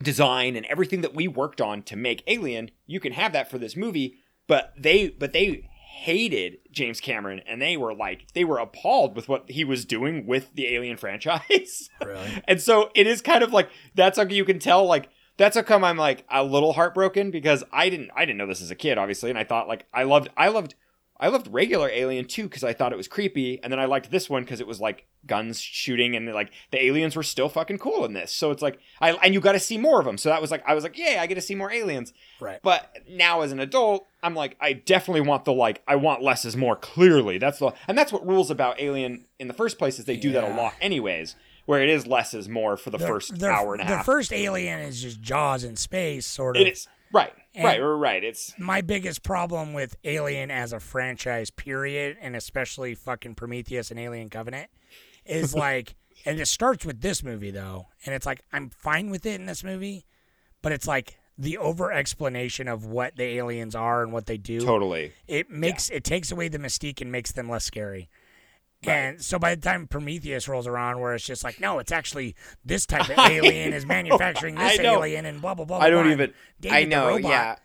design and everything that we worked on to make Alien. You can have that for this movie, but they but they hated James Cameron and they were like they were appalled with what he was doing with the Alien franchise. Really? and so it is kind of like that's how you can tell like that's how come I'm like a little heartbroken because I didn't I didn't know this as a kid obviously and I thought like I loved I loved I loved regular Alien too because I thought it was creepy and then I liked this one because it was like guns shooting and like the aliens were still fucking cool in this. So it's like I and you got to see more of them so that was like I was like yeah I get to see more aliens. Right. but now as an adult I'm like I definitely want the like I want less is more clearly. That's the and that's what rules about Alien in the first place is they do that a lot anyways where it is less is more for the, first their- hour and a half. the first Alien is just Jaws in space, sort of. it is right And- right right right it's my biggest problem with Alien as a franchise, period, and especially fucking Prometheus and Alien Covenant, is like, and it starts with this movie though, and it's like I'm fine with it in this movie, but it's like the over explanation of what the aliens are and what they do. totally It makes it takes away the mystique and makes them less scary. And so by the time Prometheus rolls around, where it's just like, no, it's actually this type of alien is manufacturing this alien and blah blah blah. I don't blah, even David I know yeah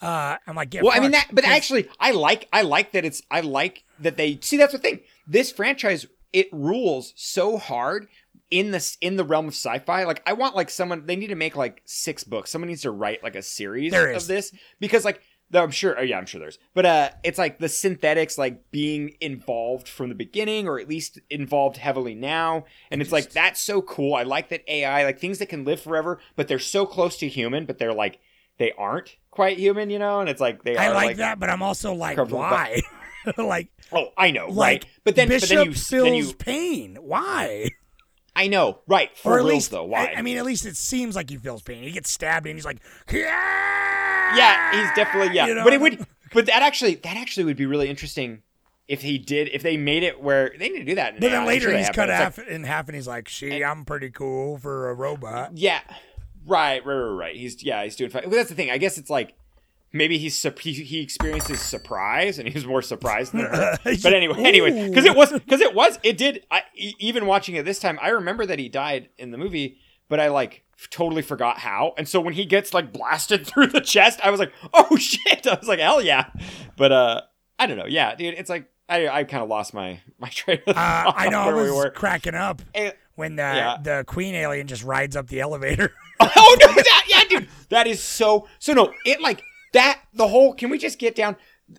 uh, I'm like, yeah. Well, I mean that, but actually, I like, I like that it's, I like that they see. That's the thing. This franchise, it rules so hard in this in the realm of sci-fi. Like, I want like someone. They need to make like six books. Someone needs to write like a series of this because like. Though I'm sure. Oh yeah, I'm sure there's. But uh, it's like the synthetics like being involved from the beginning, or at least involved heavily now. And it's like that's so cool. I like that AI, like things that can live forever, but they're so close to human, but they're like they aren't quite human, you know. And it's like they I are like, that, but I'm also like, why? like, Oh, I know, like, right? But then, Bishop but then you, feels then you, pain. Why? I know, right? For or at least, though, why? I, I mean, at least it seems like he feels pain. He gets stabbed and he's like, yeah, yeah, he's definitely yeah. You know? But it would, but that actually, that actually would be really interesting if he did, if they made it where they need to do that. But then now, I'm later sure he's cut half like- in half, and he's like, "See, I'm pretty cool for a robot." yeah, right, right, right, right. He's yeah, he's doing fine. But that's the thing. I guess it's like. Maybe he's he, he experiences surprise and he was more surprised than her. But anyway, anyway, because it was because it was it did. I, even watching it this time, I remember that he died in the movie, but I like totally forgot how. And so when he gets like blasted through the chest, I was like, oh shit! I was like, hell yeah! But uh, I don't know. Yeah, dude, it's like I I kind of lost my my train of Uh, thought I know I was we were. cracking up Eh, when the yeah. the queen alien just rides up the elevator. oh no, that yeah, dude, that is so so no. It like that the whole. Can we just get down?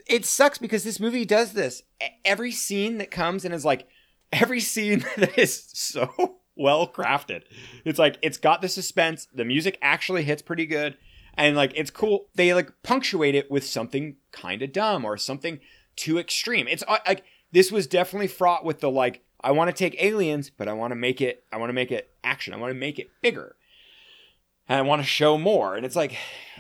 It sucks because this movie does this. Every scene that comes and is like every scene that is so well crafted. It's like it's got the suspense. The music actually hits pretty good, and like it's cool. They like punctuate it with something kind of dumb or something too extreme. It's uh, like this was definitely fraught with the like. I want to take aliens, but I want to make it. I want to make it action. I want to make it bigger I want to show more. And it's like,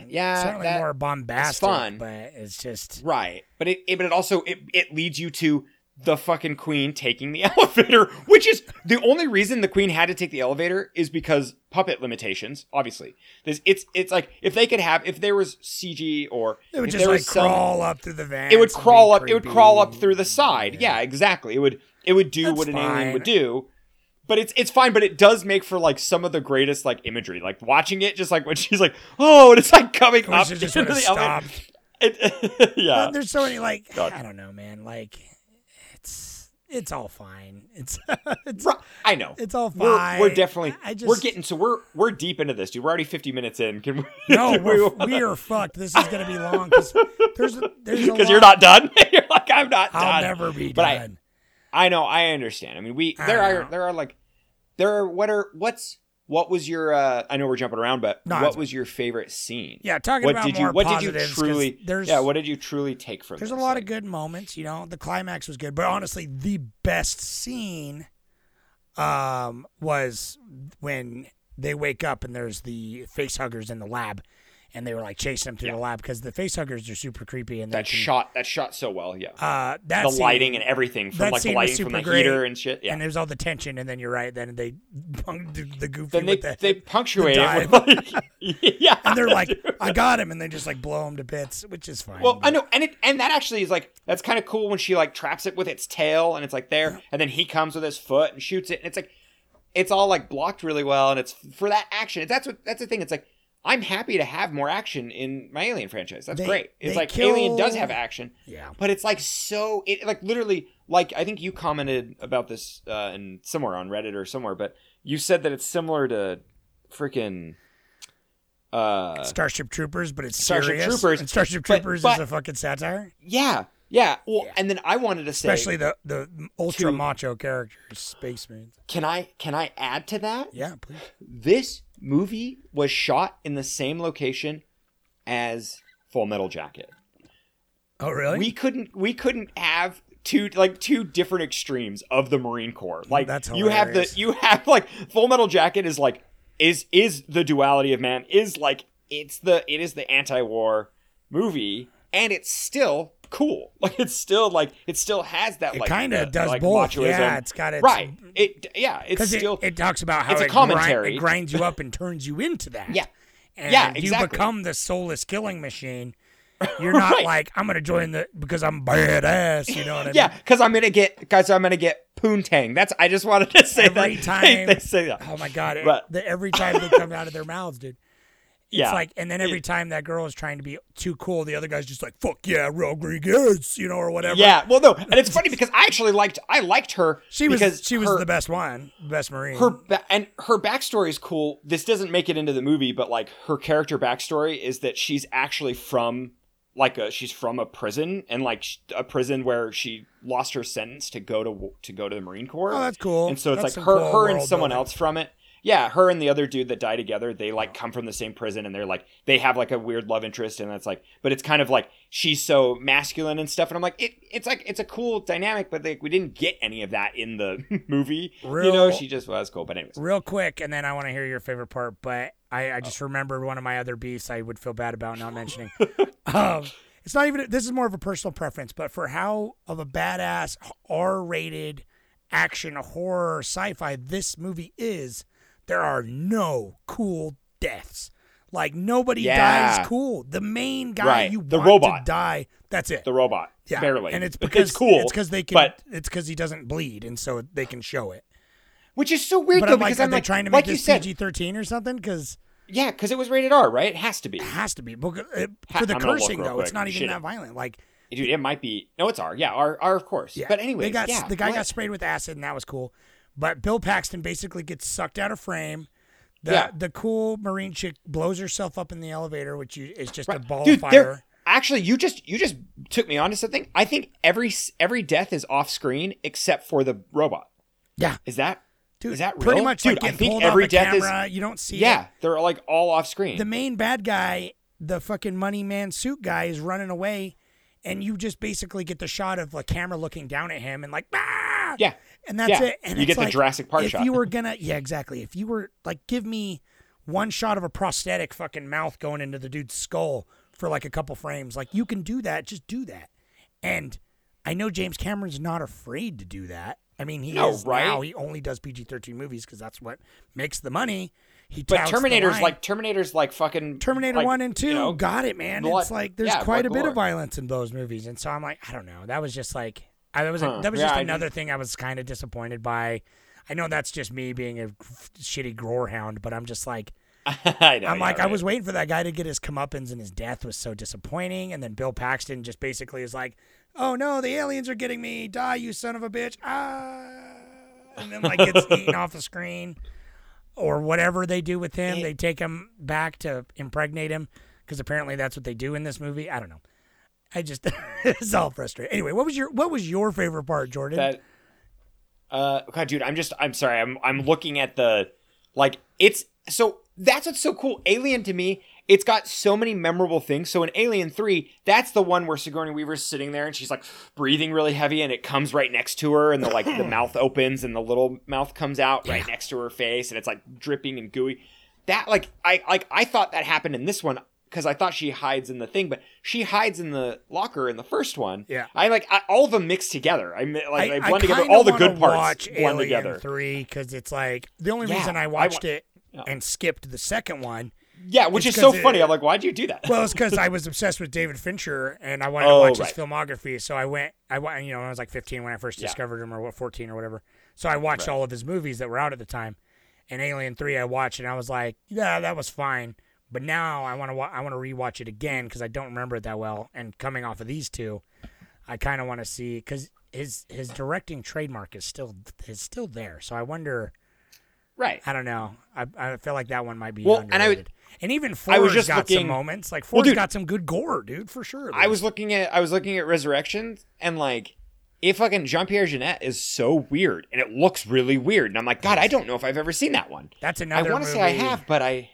yeah, Certainly that- more bombastic, fun. but it's just right. But it, it, but it also it, it leads you to the fucking queen taking the elevator, which is the only reason the queen had to take the elevator is because puppet limitations. Obviously, There's, it's it's like if they could have if there was CG or it would if just there like some- crawl up through the van. it would crawl up. It would crawl up through the side. Yeah, exactly. It would. It would do That's what an alien would do. But it's it's fine. But it does make for like some of the greatest like imagery. Like watching it, just like when she's like, oh, and it's like coming up just into the stopped. It, yeah. There's so many like God. I don't know, man. Like it's it's all fine. It's it's I know. it's all We're, fine. we're definitely I just we're getting so we're we're deep into this, dude. We're already 50 minutes in. Can we? no, can we're, we- we are fucked. This is gonna be long because there's there's because you're not done. you're like I'm not I'll done. never be But done. I know, I understand. I mean, we I there are know. there are like there are what are what's what was your uh I know we're jumping around, but No, what was your favorite scene? Yeah, talking what about did more you what did you truly there's Yeah, what did you truly take from there's a lot of good moments. You know, the climax was good, but honestly, the best scene um was when they wake up and there's the face huggers in the lab, and they were like chasing him through Yeah. the lab because the face huggers are super creepy and That can- shot, that shot so well. Yeah. uh, that the scene- lighting and everything from like the lighting from the great, heater and shit. Yeah. and there's all the tension, and then you're right. Then they the, the goofy then they with the, they punctuate it with like, yeah. and they're like, "I got him," and they just like blow him to bits, which is fine. Well, but- I know, and it and that actually is like that's kind of cool when she like traps it with its tail, and it's like there, and then he comes with his foot and shoots it, and it's like it's all like blocked really well, and it's for that action. That's what that's the thing. It's like I'm happy to have more action in my Alien franchise. That's They- great. It's like Alien does have action, Yeah. but it's like so it like literally like I think you commented about this uh, in somewhere on Reddit or somewhere, but you said that it's similar to freaking. Uh, Starship Troopers, but it's Starship serious. Troopers, And Starship but- Troopers but- is a fucking satire, yeah, yeah. Well, and then I wanted to say, especially the the ultra To- macho characters, spacemen. Can I can I add to that? Yeah, please. This movie was shot in the same location as Full Metal Jacket. Oh, really? We couldn't we couldn't have two like two different extremes of the Marine Corps. Like That's you have the you have like Full Metal Jacket is like is is the duality of man is like it's the it is the anti-war movie and it's still cool. Like it's still like it still has that It like kinda uh, does like both. machoism. Yeah, it's got its- right. It yeah, it's still it, it talks about how it's a it, grind- commentary. it grinds you up and turns you into that. Yeah. and Yeah, you become the soulless killing machine. You're not Right. like I'm gonna join the because I'm badass. You know what I mean? Yeah, because I'm gonna get, guys, I'm gonna get poontang. That's I just wanted to say Every that. time- They, they say that. Oh my god! But- the, every time they come out of their mouths, dude. It's Yeah. like, and then every time that girl is trying to be too cool, the other guy's just like, "Fuck yeah, Rodriguez," you know, or whatever. Yeah, well, no, and it's funny because I actually liked, I liked her. she was she was her, the best one, the best marine. Her and her backstory is cool. This doesn't make it into the movie, but like her character backstory is that she's actually from like a she's from a prison and like a prison where she lost her sentence to go to to go to the Marine Corps. Oh, that's cool. And so it's That's like her cool her and someone building. else from it. Yeah, her and the other dude that die together, they like come from the same prison and they're like they have like a weird love interest and that's like but it's kind of like she's so masculine and stuff and I'm like it it's like it's a cool dynamic but like we didn't get any of that in the movie. you know, she just was cool. But anyways. Real quick, and then I want to hear your favorite part. But I, I just remembered one of my other beefs I would feel bad about not mentioning. um, it's not even. This is more of a personal preference, but for how of a badass R-rated action horror sci-fi this movie is, there are no cool deaths. Like nobody Yeah. dies cool. The main guy Right. you The want robot. to die. That's it. the robot. yeah, barely. and it's because cool. It's because they can. But it's because he doesn't bleed, and so they can show it. which is so weird But though I'm like, because are I'm they like, trying to make you this PG thirteen or something? Because yeah, because it was rated R, right? It has to be. it has to be. For the I'm cursing though, it's not even Shit. that violent. Like, Dude, it might be. No, it's R. Yeah, R. R. Of course. yeah. But anyway, yeah, the guy what? got sprayed with acid, and that was cool. But Bill Paxton basically gets sucked out of frame. The Yeah. the cool marine chick blows herself up in the elevator, which you, is just a Right. ball Dude, of fire. Actually, you just you just took me onto something. I think every every death is off screen except for the robot. Yeah, Is that dude. is that real? pretty much Dude, like I think every death is- camera. You don't see it. yeah, they're like all off screen. the main bad guy, the fucking money man suit guy, is running away, and you just basically get the shot of the camera looking down at him and like, ah! Yeah. And that's Yeah. it. And You get the like, Jurassic Park if shot. If you were gonna, yeah, exactly. If you were like, give me one shot of a prosthetic fucking mouth going into the dude's skull for like a couple frames, like you can do that. Just do that. And I know James Cameron's not afraid to do that. I mean, he No, is right? now. He only does PG thirteen movies because that's what makes the money. He but the Terminator's like Terminator's like fucking Terminator like, one and two you know, got it, man. blood- It's like there's yeah, quite a bit of violence in those movies, and so I'm like, I don't know. That was just like, I that was a, that was Yeah, just I another thing I was kind of disappointed by. I know that's just me being a shitty hound, but I'm just like, I know, I'm yeah, like, I was waiting for that guy to get his comeuppance, and his death was so disappointing. And then Bill Paxton just basically is like, "Oh no, the aliens are getting me! Die, you son of a bitch!" Ah, and then like gets eaten off the screen, or whatever they do with him. They take him back to impregnate him because apparently that's what they do in this movie. I don't know. I just it's all frustrating. Anyway, what was your what was your favorite part, Jordan? that uh god dude i'm just i'm sorry. I'm i'm looking at the like it's so that's what's so cool. Alien to me it's got so many memorable things. So in alien 3 that's the one where sigourney weaver's sitting there and she's like breathing really heavy and it comes right next to her and the like the mouth opens and the little mouth comes out right next to her face and it's like dripping and gooey. That like i like i thought that happened in this one because I thought she hides in the thing, but she hides in the locker in the first one. Yeah. I like I, all of them mixed together. I like I, blend together. All the good parts Watch blend Alien together. Three because it's like the only Yeah, reason I I watched wa- it and skipped the second one. Yeah, which It's is so it- funny. I'm like, why'd you do that? Well, it's because I was obsessed with David Fincher and I wanted Oh, to watch right. his filmography. So I went, I went, you know, I was like 15 when I first Yeah. discovered him, or what, 14 or whatever. So I watched Right. all of his movies that were out at the time. And Alien Three, I watched and I was like, yeah, that was fine. But now I want to, wa- I want to rewatch it again because I don't remember it that well. And coming off of these two, I kind of want to see because his his directing trademark is still is still there. So I wonder. right. I don't know. I, I feel like that one might be Well, and I would- and even I was Ford's just got some moments. Like Well, Ford's dude- got some good gore, dude, for sure. I was looking at I was looking at Resurrections and like if fucking Jean Pierre Jeunet is so weird and it looks really weird and I'm like God I don't know if I've ever seen that one. That's another I want to say I have, but I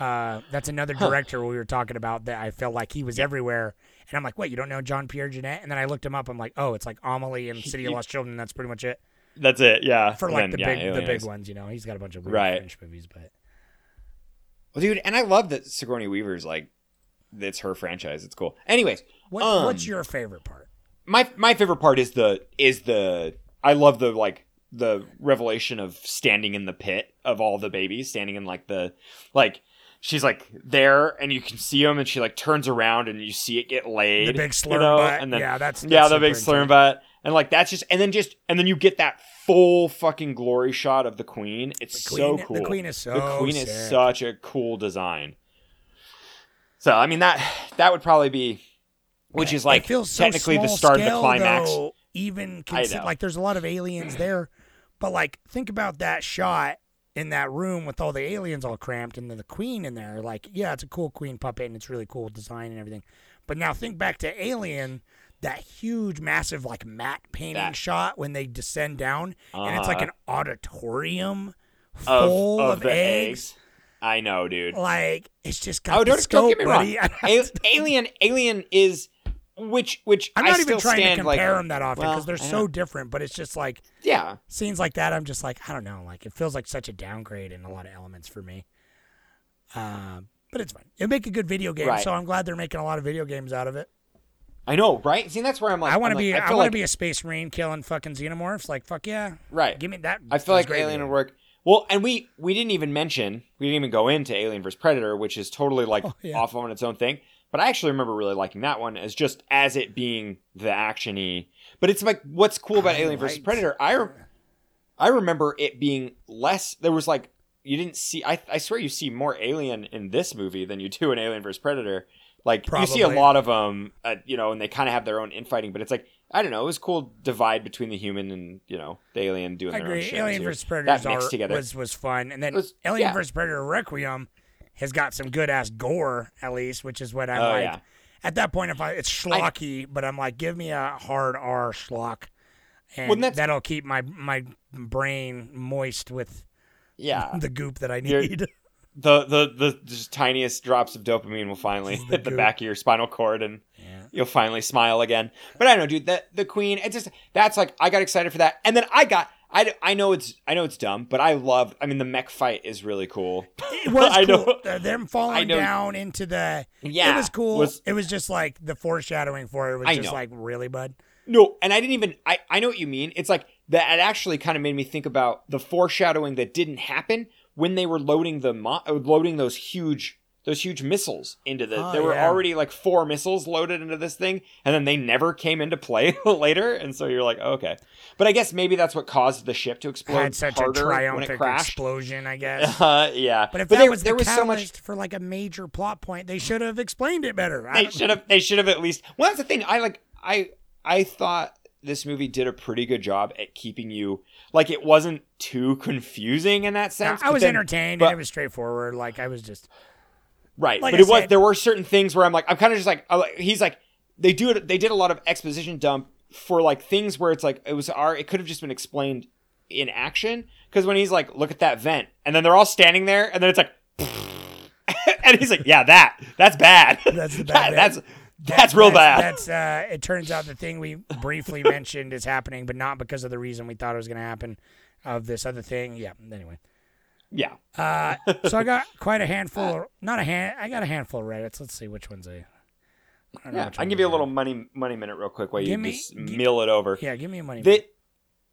Uh, that's another director we were talking about that I felt like he was everywhere, and I'm like, wait, you don't know John Pierre Jeunet? And then I looked him up. I'm like, oh, it's like Amelie and City of Lost Children. That's pretty much it that's it. Yeah, for like then, the yeah, big the big ones. You know, he's got a bunch of weird Right. French movies, but Well, dude, and I love that Sigourney Weaver's like it's her franchise. It's cool. Anyways, what, um, what's your favorite part? my my favorite part is the is the I love the like the revelation of standing in the pit of all the babies standing in like the like she's like there and you can see them and she like turns around and you see it get laid The big you know? butt. and then Yeah, that's- yeah the big slurm butt. And like that's just and then just and then you get that full fucking glory shot of the queen. It's The so queen- cool. the queen is so the so queen is such a cool design. So I mean that that would probably be which is like so technically the start of the climax. though, even I consi- like there's a lot of aliens there, but like think about that shot in that room with all the aliens all cramped and then the queen in there. Like, yeah, it's a cool queen puppet and it's really cool design and everything. But now think back to Alien, that huge, massive like matte painting That- shot when they descend down, and it's like Uh-huh. an auditorium full of of, the eggs. eggs. I know, dude. Like it's just got Oh, don't, scope, don't get me buddy. wrong. A- Alien, Alien is which which I'm I not even still trying to compare like, them that often well, because they're so different. But it's just like yeah. scenes like that. I'm just like I don't know. Like it feels like such a downgrade in a lot of elements for me. Um, but it's fine. It'll make a good video game. Right. So I'm glad they're making a lot of video games out of it. I know, right? See, that's where I'm like. I want to be. Like, I, feel want like, to be a space marine killing fucking xenomorphs. Like fuck yeah. right. Give me that. I feel like Alien would work. Well, and we we didn't even mention we didn't even go into Alien vs Predator, which is totally like Oh, yeah. off on its own thing. But I actually remember really liking that one as just as it being the actiony. But it's like what's cool about I Alien vs liked- Predator. I re- I remember it being less. There was like you didn't see. I I swear you see more Alien in this movie than you do in Alien vs Predator. Like you see a lot of them, uh, you know, and they kind of have their own infighting. But it's like I don't know. It was cool divide between the human and you know the alien doing I their own agree. shit. Alien vs Predator that mixed together. was was fun, and then was- Alien yeah. vs Predator Requiem has got some good ass gore at least, which is what I'm Oh, like. yeah. At that point, if I it's schlocky, but I'm like, give me a hard R schlock, and Well, that'll keep my my brain moist with yeah, the goop that I need. the the the just tiniest drops of dopamine will finally The hit the goop. back of your spinal cord and Yeah. you'll finally smile again. But I don't know, dude. That the Queen. It just that's like I got excited for that, and then I got. I, I know it's I know it's dumb, but I love. I mean, the mech fight is really cool. It was I cool. know. Them falling down into the Yeah, it was cool. was- it was just like the foreshadowing for it was I just know. like really, bud. No, and I didn't even. I I know what you mean. It's like that. It actually kind of made me think about the foreshadowing that didn't happen when they were loading the mo- loading those huge those huge missiles into the. Oh, there were yeah. already like four missiles loaded into this thing, and then they never came into play later. And so you're like, okay, but I guess maybe that's what caused the ship to explode Had such a harder when it triumphant explosion, I guess. Uh, yeah, But if that there, was there the was so much for like a major plot point, they should have explained it better. I they should have they should have at least well that's the thing i like i i thought this movie did a pretty good job at keeping you like it wasn't too confusing in that sense I was then- entertained but- and it was straightforward. Like I was just right like but I it was there were certain things where i'm like i'm kind of just like he's like they do it they did a lot of exposition dump for like things where it's like it was our it could have just been explained in action because when he's like look at that vent and then they're all standing there and then it's like and he's like yeah that that's bad That's the bad That- bit. that's that's real bad That's uh, it. Turns out the thing we briefly mentioned is happening, but not because of the reason we thought it was going to happen. Of this other thing, yeah. Anyway, Yeah. Uh, so I got quite a handful. Of, not a hand. I got a handful of Reddits. Let's see which ones I. I Yeah. I can give you a little money money minute real quick while you me- just gi- mill it over. Yeah, give me a money. The,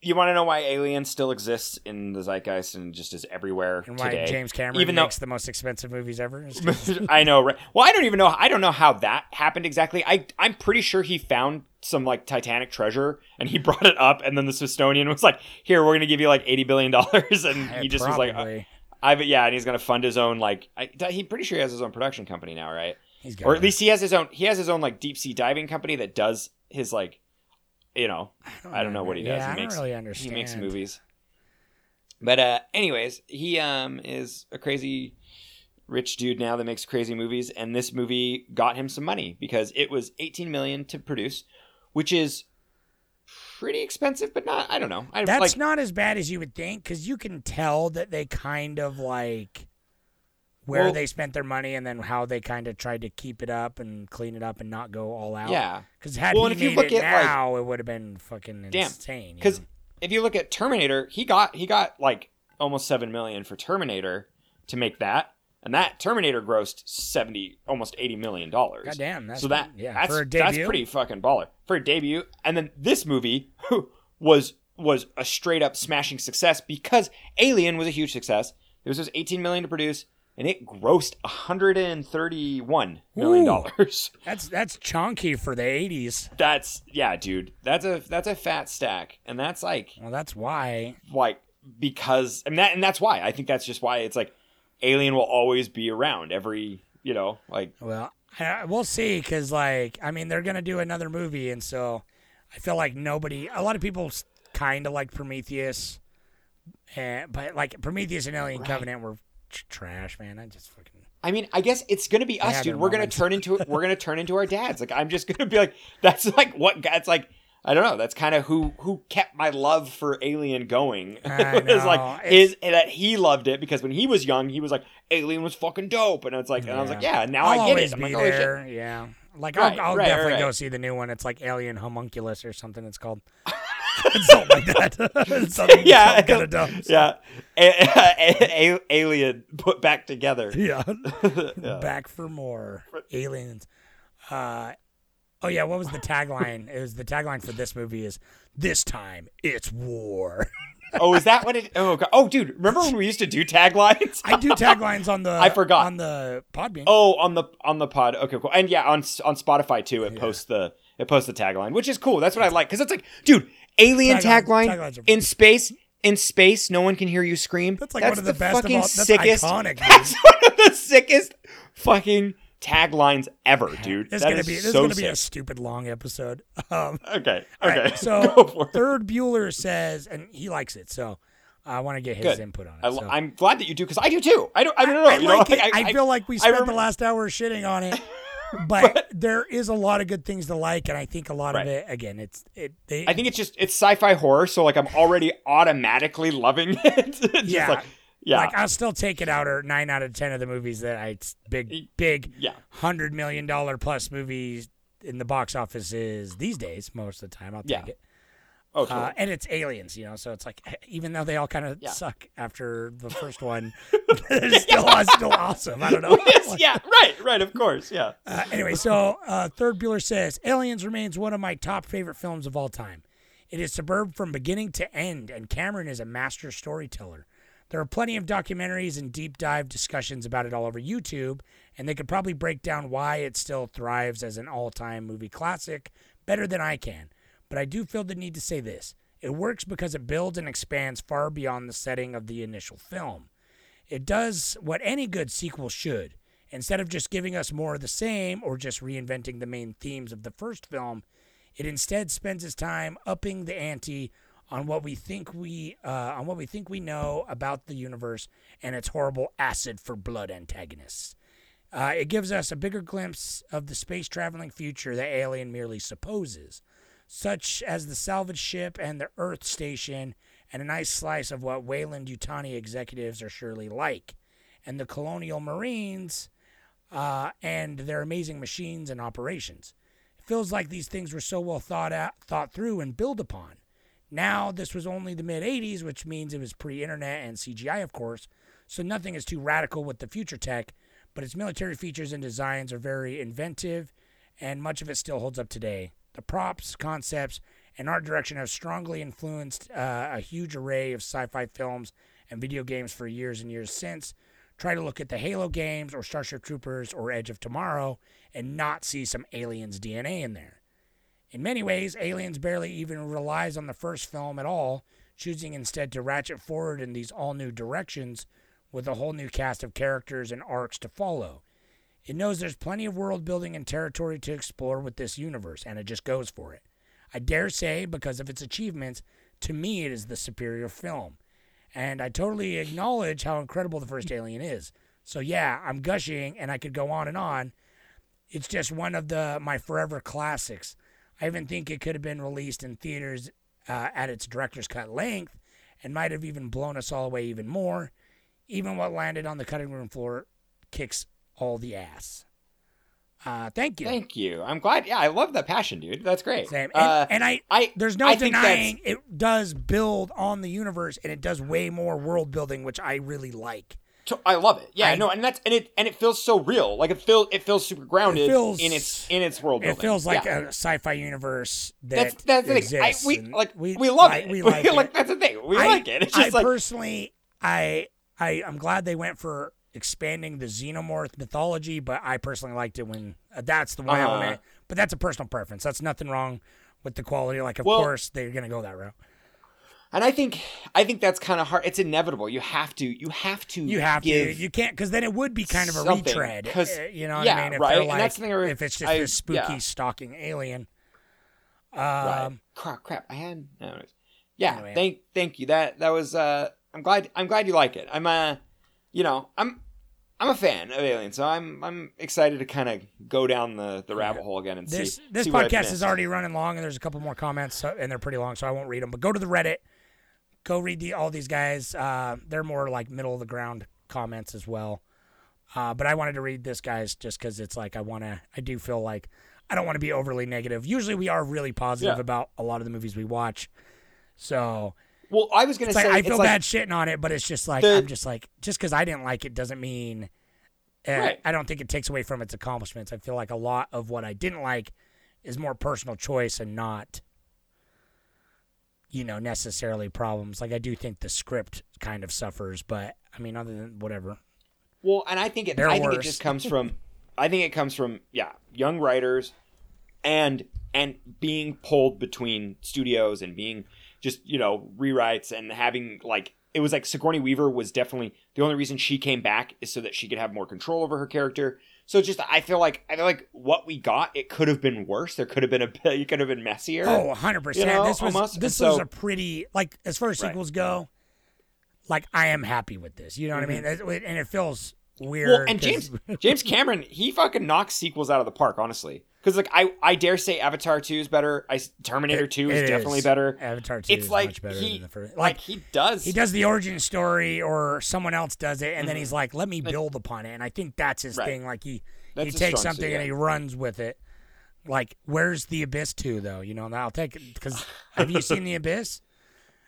you want to know why Alien still exists in the zeitgeist and just is everywhere and why today? James Cameron even though makes the most expensive movies ever. I know, right? Well, I don't even know. I don't know how that happened exactly. I I'm pretty sure he found some like Titanic treasure and he brought it up, and then the Smithsonian was like, "Here, we're gonna give you like eighty billion dollars," and he just was like, uh, Probably. "I yeah," and he's gonna fund his own like. I, he pretty sure he has his own production company now, right? He's got Or it. at least he has his own. He has his own like deep sea diving company that does his like, you know, I don't know what he does. Yeah, he I don't makes really he makes movies. But uh anyways, he um is a crazy rich dude now that makes crazy movies and this movie got him some money because it was 18 million to produce, which is pretty expensive but not I don't know. I That's like not as bad as you would think because you can tell that they kind of like where Well- they spent their money and then how they kind of tried to keep it up and clean it up and not go all out. Yeah. Because had Well, he if you made look it at, like- now, it would have been fucking Damn. insane. Cuz if you look at Terminator, he got he got like almost 7 million for Terminator to make that. And that Terminator grossed 70 almost 80 million dollars. Goddamn, that's- so that yeah, that's for a that's pretty fucking baller for a debut. And then this movie was was a straight up smashing success because Alien was a huge success. It was just 18 million to produce and it grossed 131 million dollars. that's that's chunky for the '80s. That's yeah, dude. That's a that's a fat stack. And that's like Well, that's why. like because and that and that's why I think that's just why it's like Alien will always be around every you know like Well, I, we'll see because, like, I mean, they're gonna do another movie, and so I feel like nobody, a lot of people, kind of like Prometheus, and but like Prometheus and Alien Covenant were tr- trash, man. I just fucking. I mean I guess it's gonna be us, dude. We're gonna turn into we're gonna turn into our dads. Like I'm just gonna be like that's like what that's like. I don't know. That's kind of who who kept my love for Alien going. It's like know. his that he loved it because when he was young, he was like Alien was fucking dope, and it's like and I was like, yeah, now I'll I get always it. I'm like, oh, there. Yeah, like Right, I'll, I'll right, definitely right. go see the new one. It's like Alien Homunculus or something. It's called. It's something like that. something, yeah, kind of dumb. yeah. A- a- alien put back together. Yeah. Back for more aliens. Uh, oh yeah, what was the tagline? it was the tagline for this movie is "This time it's war." Oh, is that what it? Oh, God. oh, dude, remember when we used to do taglines? I do taglines on the. I forgot. on the Podbean. Oh, on the on the pod. Okay, cool. And yeah, on on Spotify too. It posts the it posts the tagline, which is cool. That's what I like because it's like, dude, alien tagline in space. In space, no one can hear you scream. That's like one of the best of fucking all- that's sickest. iconic. That's one of the sickest fucking taglines ever, dude. This is That gonna is be this is gonna be a stupid long episode. Um, Okay, okay. right, so third Bueller says, and he likes it, so I want to get his Good. input on it. I, so. am glad that you do because I do too. I don't. I don't know. I you know, like it. like, I, feel like we I spent rem- the last hour shitting on it, but, there is a lot of good things to like, and I think a lot Right. of it, again, it's it. They, I think it's just it's sci-fi horror, so like I'm already automatically loving it. Yeah, like, yeah, Like I'll still take it out or nine out of ten of the movies that I big big yeah. hundred million dollar plus movies in the box office is these days most of the time. I'll take Yeah. it. Oh, Uh, and it's aliens, you know, so it's like even though they all kind of Yeah. suck after the first one, it's still it's still awesome. I don't know. yes, yeah, right, right, of course, yeah. Uh, anyway, so uh, Third Bueller says Aliens remains one of my top favorite films of all time. It is superb from beginning to end, and Cameron is a master storyteller. There are plenty of documentaries and deep dive discussions about it all over YouTube, and they could probably break down why it still thrives as an all time movie classic better than I can. But I do feel the need to say this it works because it builds and expands far beyond the setting of the initial film. It does what any good sequel should. Instead of just giving us more of the same or just reinventing the main themes of the first film, it instead spends its time upping the ante on what we think we uh, on what we think we know about the universe and its horrible acid for blood antagonists. Uh, it gives us a bigger glimpse of the space traveling future that Alien merely supposes, such as the salvage ship and the Earth station, and a nice slice of what Weyland-Yutani executives are surely like, and the colonial marines uh, and their amazing machines and operations. It feels like these things were so well thought out, thought through, and built upon. Now, this was only the mid 80s, which means it was pre internet and CGI, of course, so nothing is too radical with the future tech, but its military features and designs are very inventive, and much of it still holds up today. The props, concepts, and art direction have strongly influenced uh, a huge array of sci fi films and video games for years and years since. Try to look at the Halo games or Starship Troopers or Edge of Tomorrow and not see some aliens' DNA in there. In many ways, Aliens barely even relies on the first film at all, choosing instead to ratchet forward in these all new directions with a whole new cast of characters and arcs to follow. It knows there's plenty of world building and territory to explore with this universe, and it just goes for it. I dare say, because of its achievements, to me it is the superior film. And I totally acknowledge how incredible the first Alien is. So yeah, I'm gushing and I could go on and on. It's just one of the my forever classics. I even think it could have been released in theaters uh, at its director's cut length and might have even blown us all away even more. Even what landed on the cutting room floor kicks all the ass. Uh, thank you. Thank you. I'm glad. Yeah, I love that passion, dude. That's great. Same. And, Uh, and I, I- there's no I denying it does build on the universe and it does way more world building, which I really like. To- I love it. Yeah, I- no, and that's and it and it feels so real. Like it feels it feels super grounded feels- in its in its world building. It feels like Yeah. a sci-fi universe that that's that's thing. I, exists. we like we, love it. We We like it. that's the thing. We I, like it. It's I like personally, I, I, I'm glad they went for expanding the xenomorph mythology, but I personally liked it when uh, that's the one Uh-huh. element. But that's a personal preference. That's nothing wrong with the quality. Like, of Well- course, they're gonna go that route. and I think I think that's kind of hard. It's inevitable. You have to you have to You have to. You can't because then it would be kind of a retread. retread. 'cause- uh, you know what yeah, I mean? If right, like, that's the thing I- if it's just I- this spooky yeah. stalking alien. Right. Um, crap, crap. I had no. Yeah, Anyway. thank thank you. That that was uh I'm glad I'm glad you like it. I'm uh you know, I'm I'm a fan of Alien, so I'm I'm excited to kind of go down the, the rabbit hole again and this see. this see podcast is already running long, and there's a couple more comments, so, and they're pretty long, so I won't read them. But go to the Reddit, go read the all these guys. Uh, they're more like middle of the ground comments as well. Uh, but I wanted to read this guys just because it's like I want to. I do feel like I don't want to be overly negative. Usually we are really positive Yeah. about a lot of the movies we watch. So Well, I was gonna it's say like I it's feel like, bad shitting on it, but it's just like The- I'm just like just because I didn't like it doesn't mean. Uh, Right. I don't think it takes away from its accomplishments. I feel like a lot of what I didn't like is more personal choice and not, you know, necessarily problems. Like I do think the script kind of suffers, but I mean, other than whatever. Well, and I think it. They're I think it just comes from. I think it comes from yeah, young writers, and and being pulled between studios and being just you know rewrites and having like it was like Sigourney Weaver was definitely the only reason she came back is so that she could have more control over her character. So just I feel like I feel like what we got it could have been worse. There could have been a bit. It could have been messier. Oh, 100%. You know, this was almost. this And was a pretty like as far as Right. sequels go, like I am happy with this. You know what I mean? And it feels weird. Mm-hmm. Well, and James James Cameron, he fucking knocks sequels out of the park, honestly. Because like I, I dare say Avatar Two is better. I Terminator It- Two is definitely is. better. Avatar 2 it's is like much better he, than the first. Like, Like, he does. he does the origin story or someone else does it and then he's like let me build upon it and i think that's his Mm-hmm. Right. thing like he That's he takes something suit, and he runs with it like where's the abyss 2 though you know i'll take it because have you seen the abyss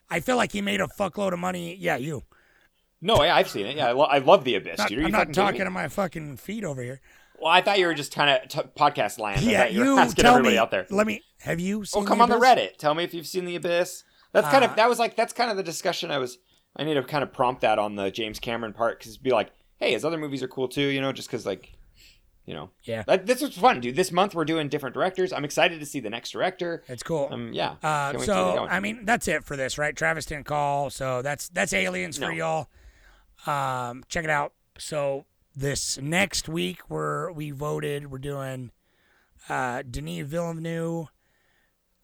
i feel like he made a fuckload of money yeah you No, yeah, I've seen it. Yeah, I, lo- I love the Abyss, Not- i'm not talking to my fucking feet over here Well, I thought you were just kind of t- podcast land. Yeah you were you asking tell everybody me out there. let me have you seen Oh, come the on the Reddit. Tell me if you've seen the Abyss. That's kind Uh, of that was like that's kind of the discussion I was. I need to kind of prompt that on the James Cameron part because it'd be like, hey, his other movies are cool too. You know, just because like, you know, Yeah. That, this was fun, dude. This month we're doing different directors. I'm excited to see the next director. it's cool Um, yeah. Uh, Can't wait to get so. I mean that's it for this, right? Travis didn't call, so that's that's aliens for y'all. Um, check it out. So this next week we're we voted. We're doing uh, Denis Villeneuve,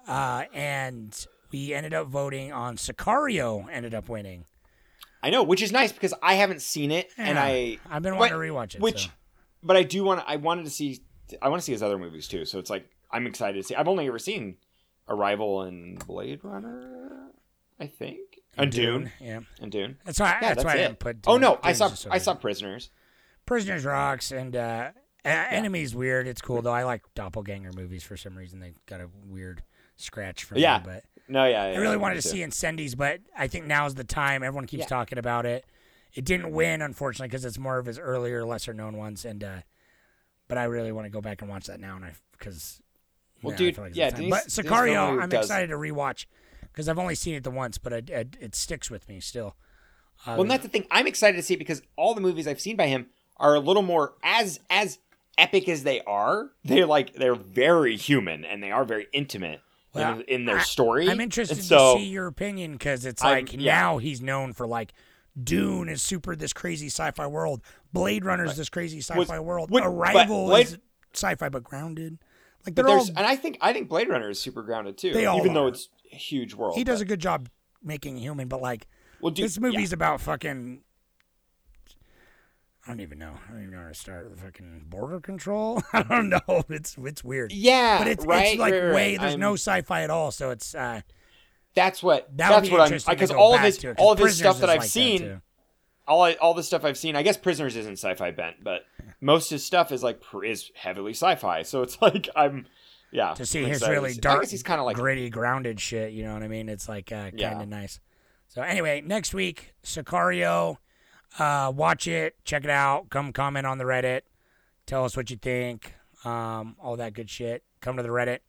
uh, and we ended up voting on Sicario. Ended up winning. I know, which is nice because I haven't seen it, and I I've been but- wanting to rewatch it. Which, so. but I do want. I wanted to see. I want to see his other movies too. So it's like I'm excited to see. I've only ever seen Arrival and Blade Runner. I think and Dune, yeah. and Dune. That's why. Yeah, that's, why I it. didn't put. oh Dune- no, I saw. I saw Prisoners. Prisoners rocks and uh, uh, Enemy's weird. It's cool though. I like doppelganger movies for some reason. They got a weird scratch for Yeah. me, but No, yeah, yeah I really yeah, wanted to too. see Incendies, but I think now's the time. Everyone keeps Yeah. talking about it. It didn't win, unfortunately, because it's more of his earlier, lesser known ones. And uh, but I really want to go back and watch that now, and I because Well, dude, yeah, but Sicario, I'm does- excited to rewatch because I've only seen it the once, but it, it, it sticks with me still. Uh, Well, that's the thing. I'm excited to see it because all the movies I've seen by him are a little more as as epic as they are. They're like they're very human and they are very intimate Well, in, in their I- story. I'm interested so, to see your opinion because it's I'm- like yeah. now he's known for like Dune is super this crazy sci-fi world, Blade Runner is this crazy sci-fi world, would- Arrival Blade- is sci-fi but grounded. Like they're all and I think I think Blade Runner is super grounded too. They all even though it's a huge world. he does but- a good job making human, but like Well, dude, this movie's yeah. about fucking. I don't even know. I don't even know where to start. The fucking border control. I don't know. It's it's weird. Yeah, but it's right, it's like right, way. right. There's no I'm- sci-fi at all. So it's uh, That's what. that that's what I'm because all back to all this stuff that I've like seen, too. all I, all the stuff I've seen. I guess Prisoners isn't sci-fi bent, but most of his stuff is like pr- is heavily sci-fi. So it's like I'm, yeah. to see I'm his excited really I dark, guess he's kind of like gritty, grounded shit. You know what I mean? It's like uh, kind of Yeah. nice. So anyway, next week, Sicario. Uh, watch it, check it out. Come comment on the Reddit. Tell us what you think. Um, all that good shit. Come to the Reddit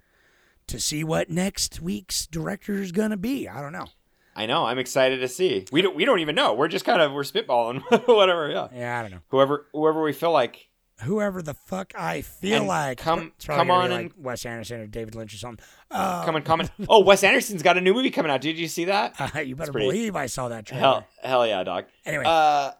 to see what next week's director is gonna be. I don't know. I know. I'm excited to see. We don't. We don't even know. We're just kind of we're spitballing. Whatever. Yeah. Yeah, I don't know. Whoever whoever we feel like. Whoever the fuck I feel And like. come- come on be and- like Wes Anderson or David Lynch or something. Uh, Come and comment. Oh, Wes Anderson's got a new movie coming out. Did you see that? uh, you better pretty- believe I saw that trailer. Hell, hell yeah, dog. Anyway. uh,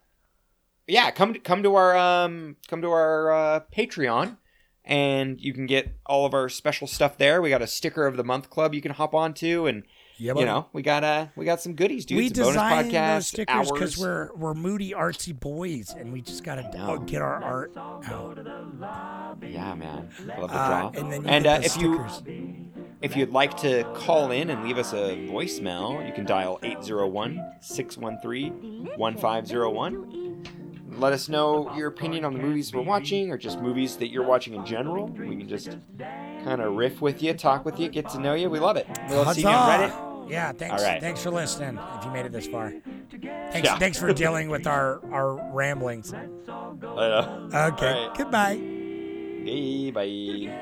yeah, come to, come to our um come to our uh, Patreon, and you can get all of our special stuff there. We got a sticker of the month club you can hop onto, and Yeah, you know we got uh we got some goodies, dude. we some bonus designed podcast those stickers because we're we're moody artsy boys, and we just gotta know. get our art out. yeah, man, I love the Uh, and then you and uh, if you if you'd like to call in and leave us a voicemail, you can dial 801-613-1501. Let us know your opinion on the movies we're watching or just movies that you're watching in general. We can just kind of riff with you, talk with you, get to know you. We love it. We love seeing you on Huzzah! Reddit. Yeah, thanks. Right. Thanks for listening. If you made it this far, thanks. Yeah. Thanks for dealing with our our ramblings. I know. Okay. Right. Goodbye. Hey, bye.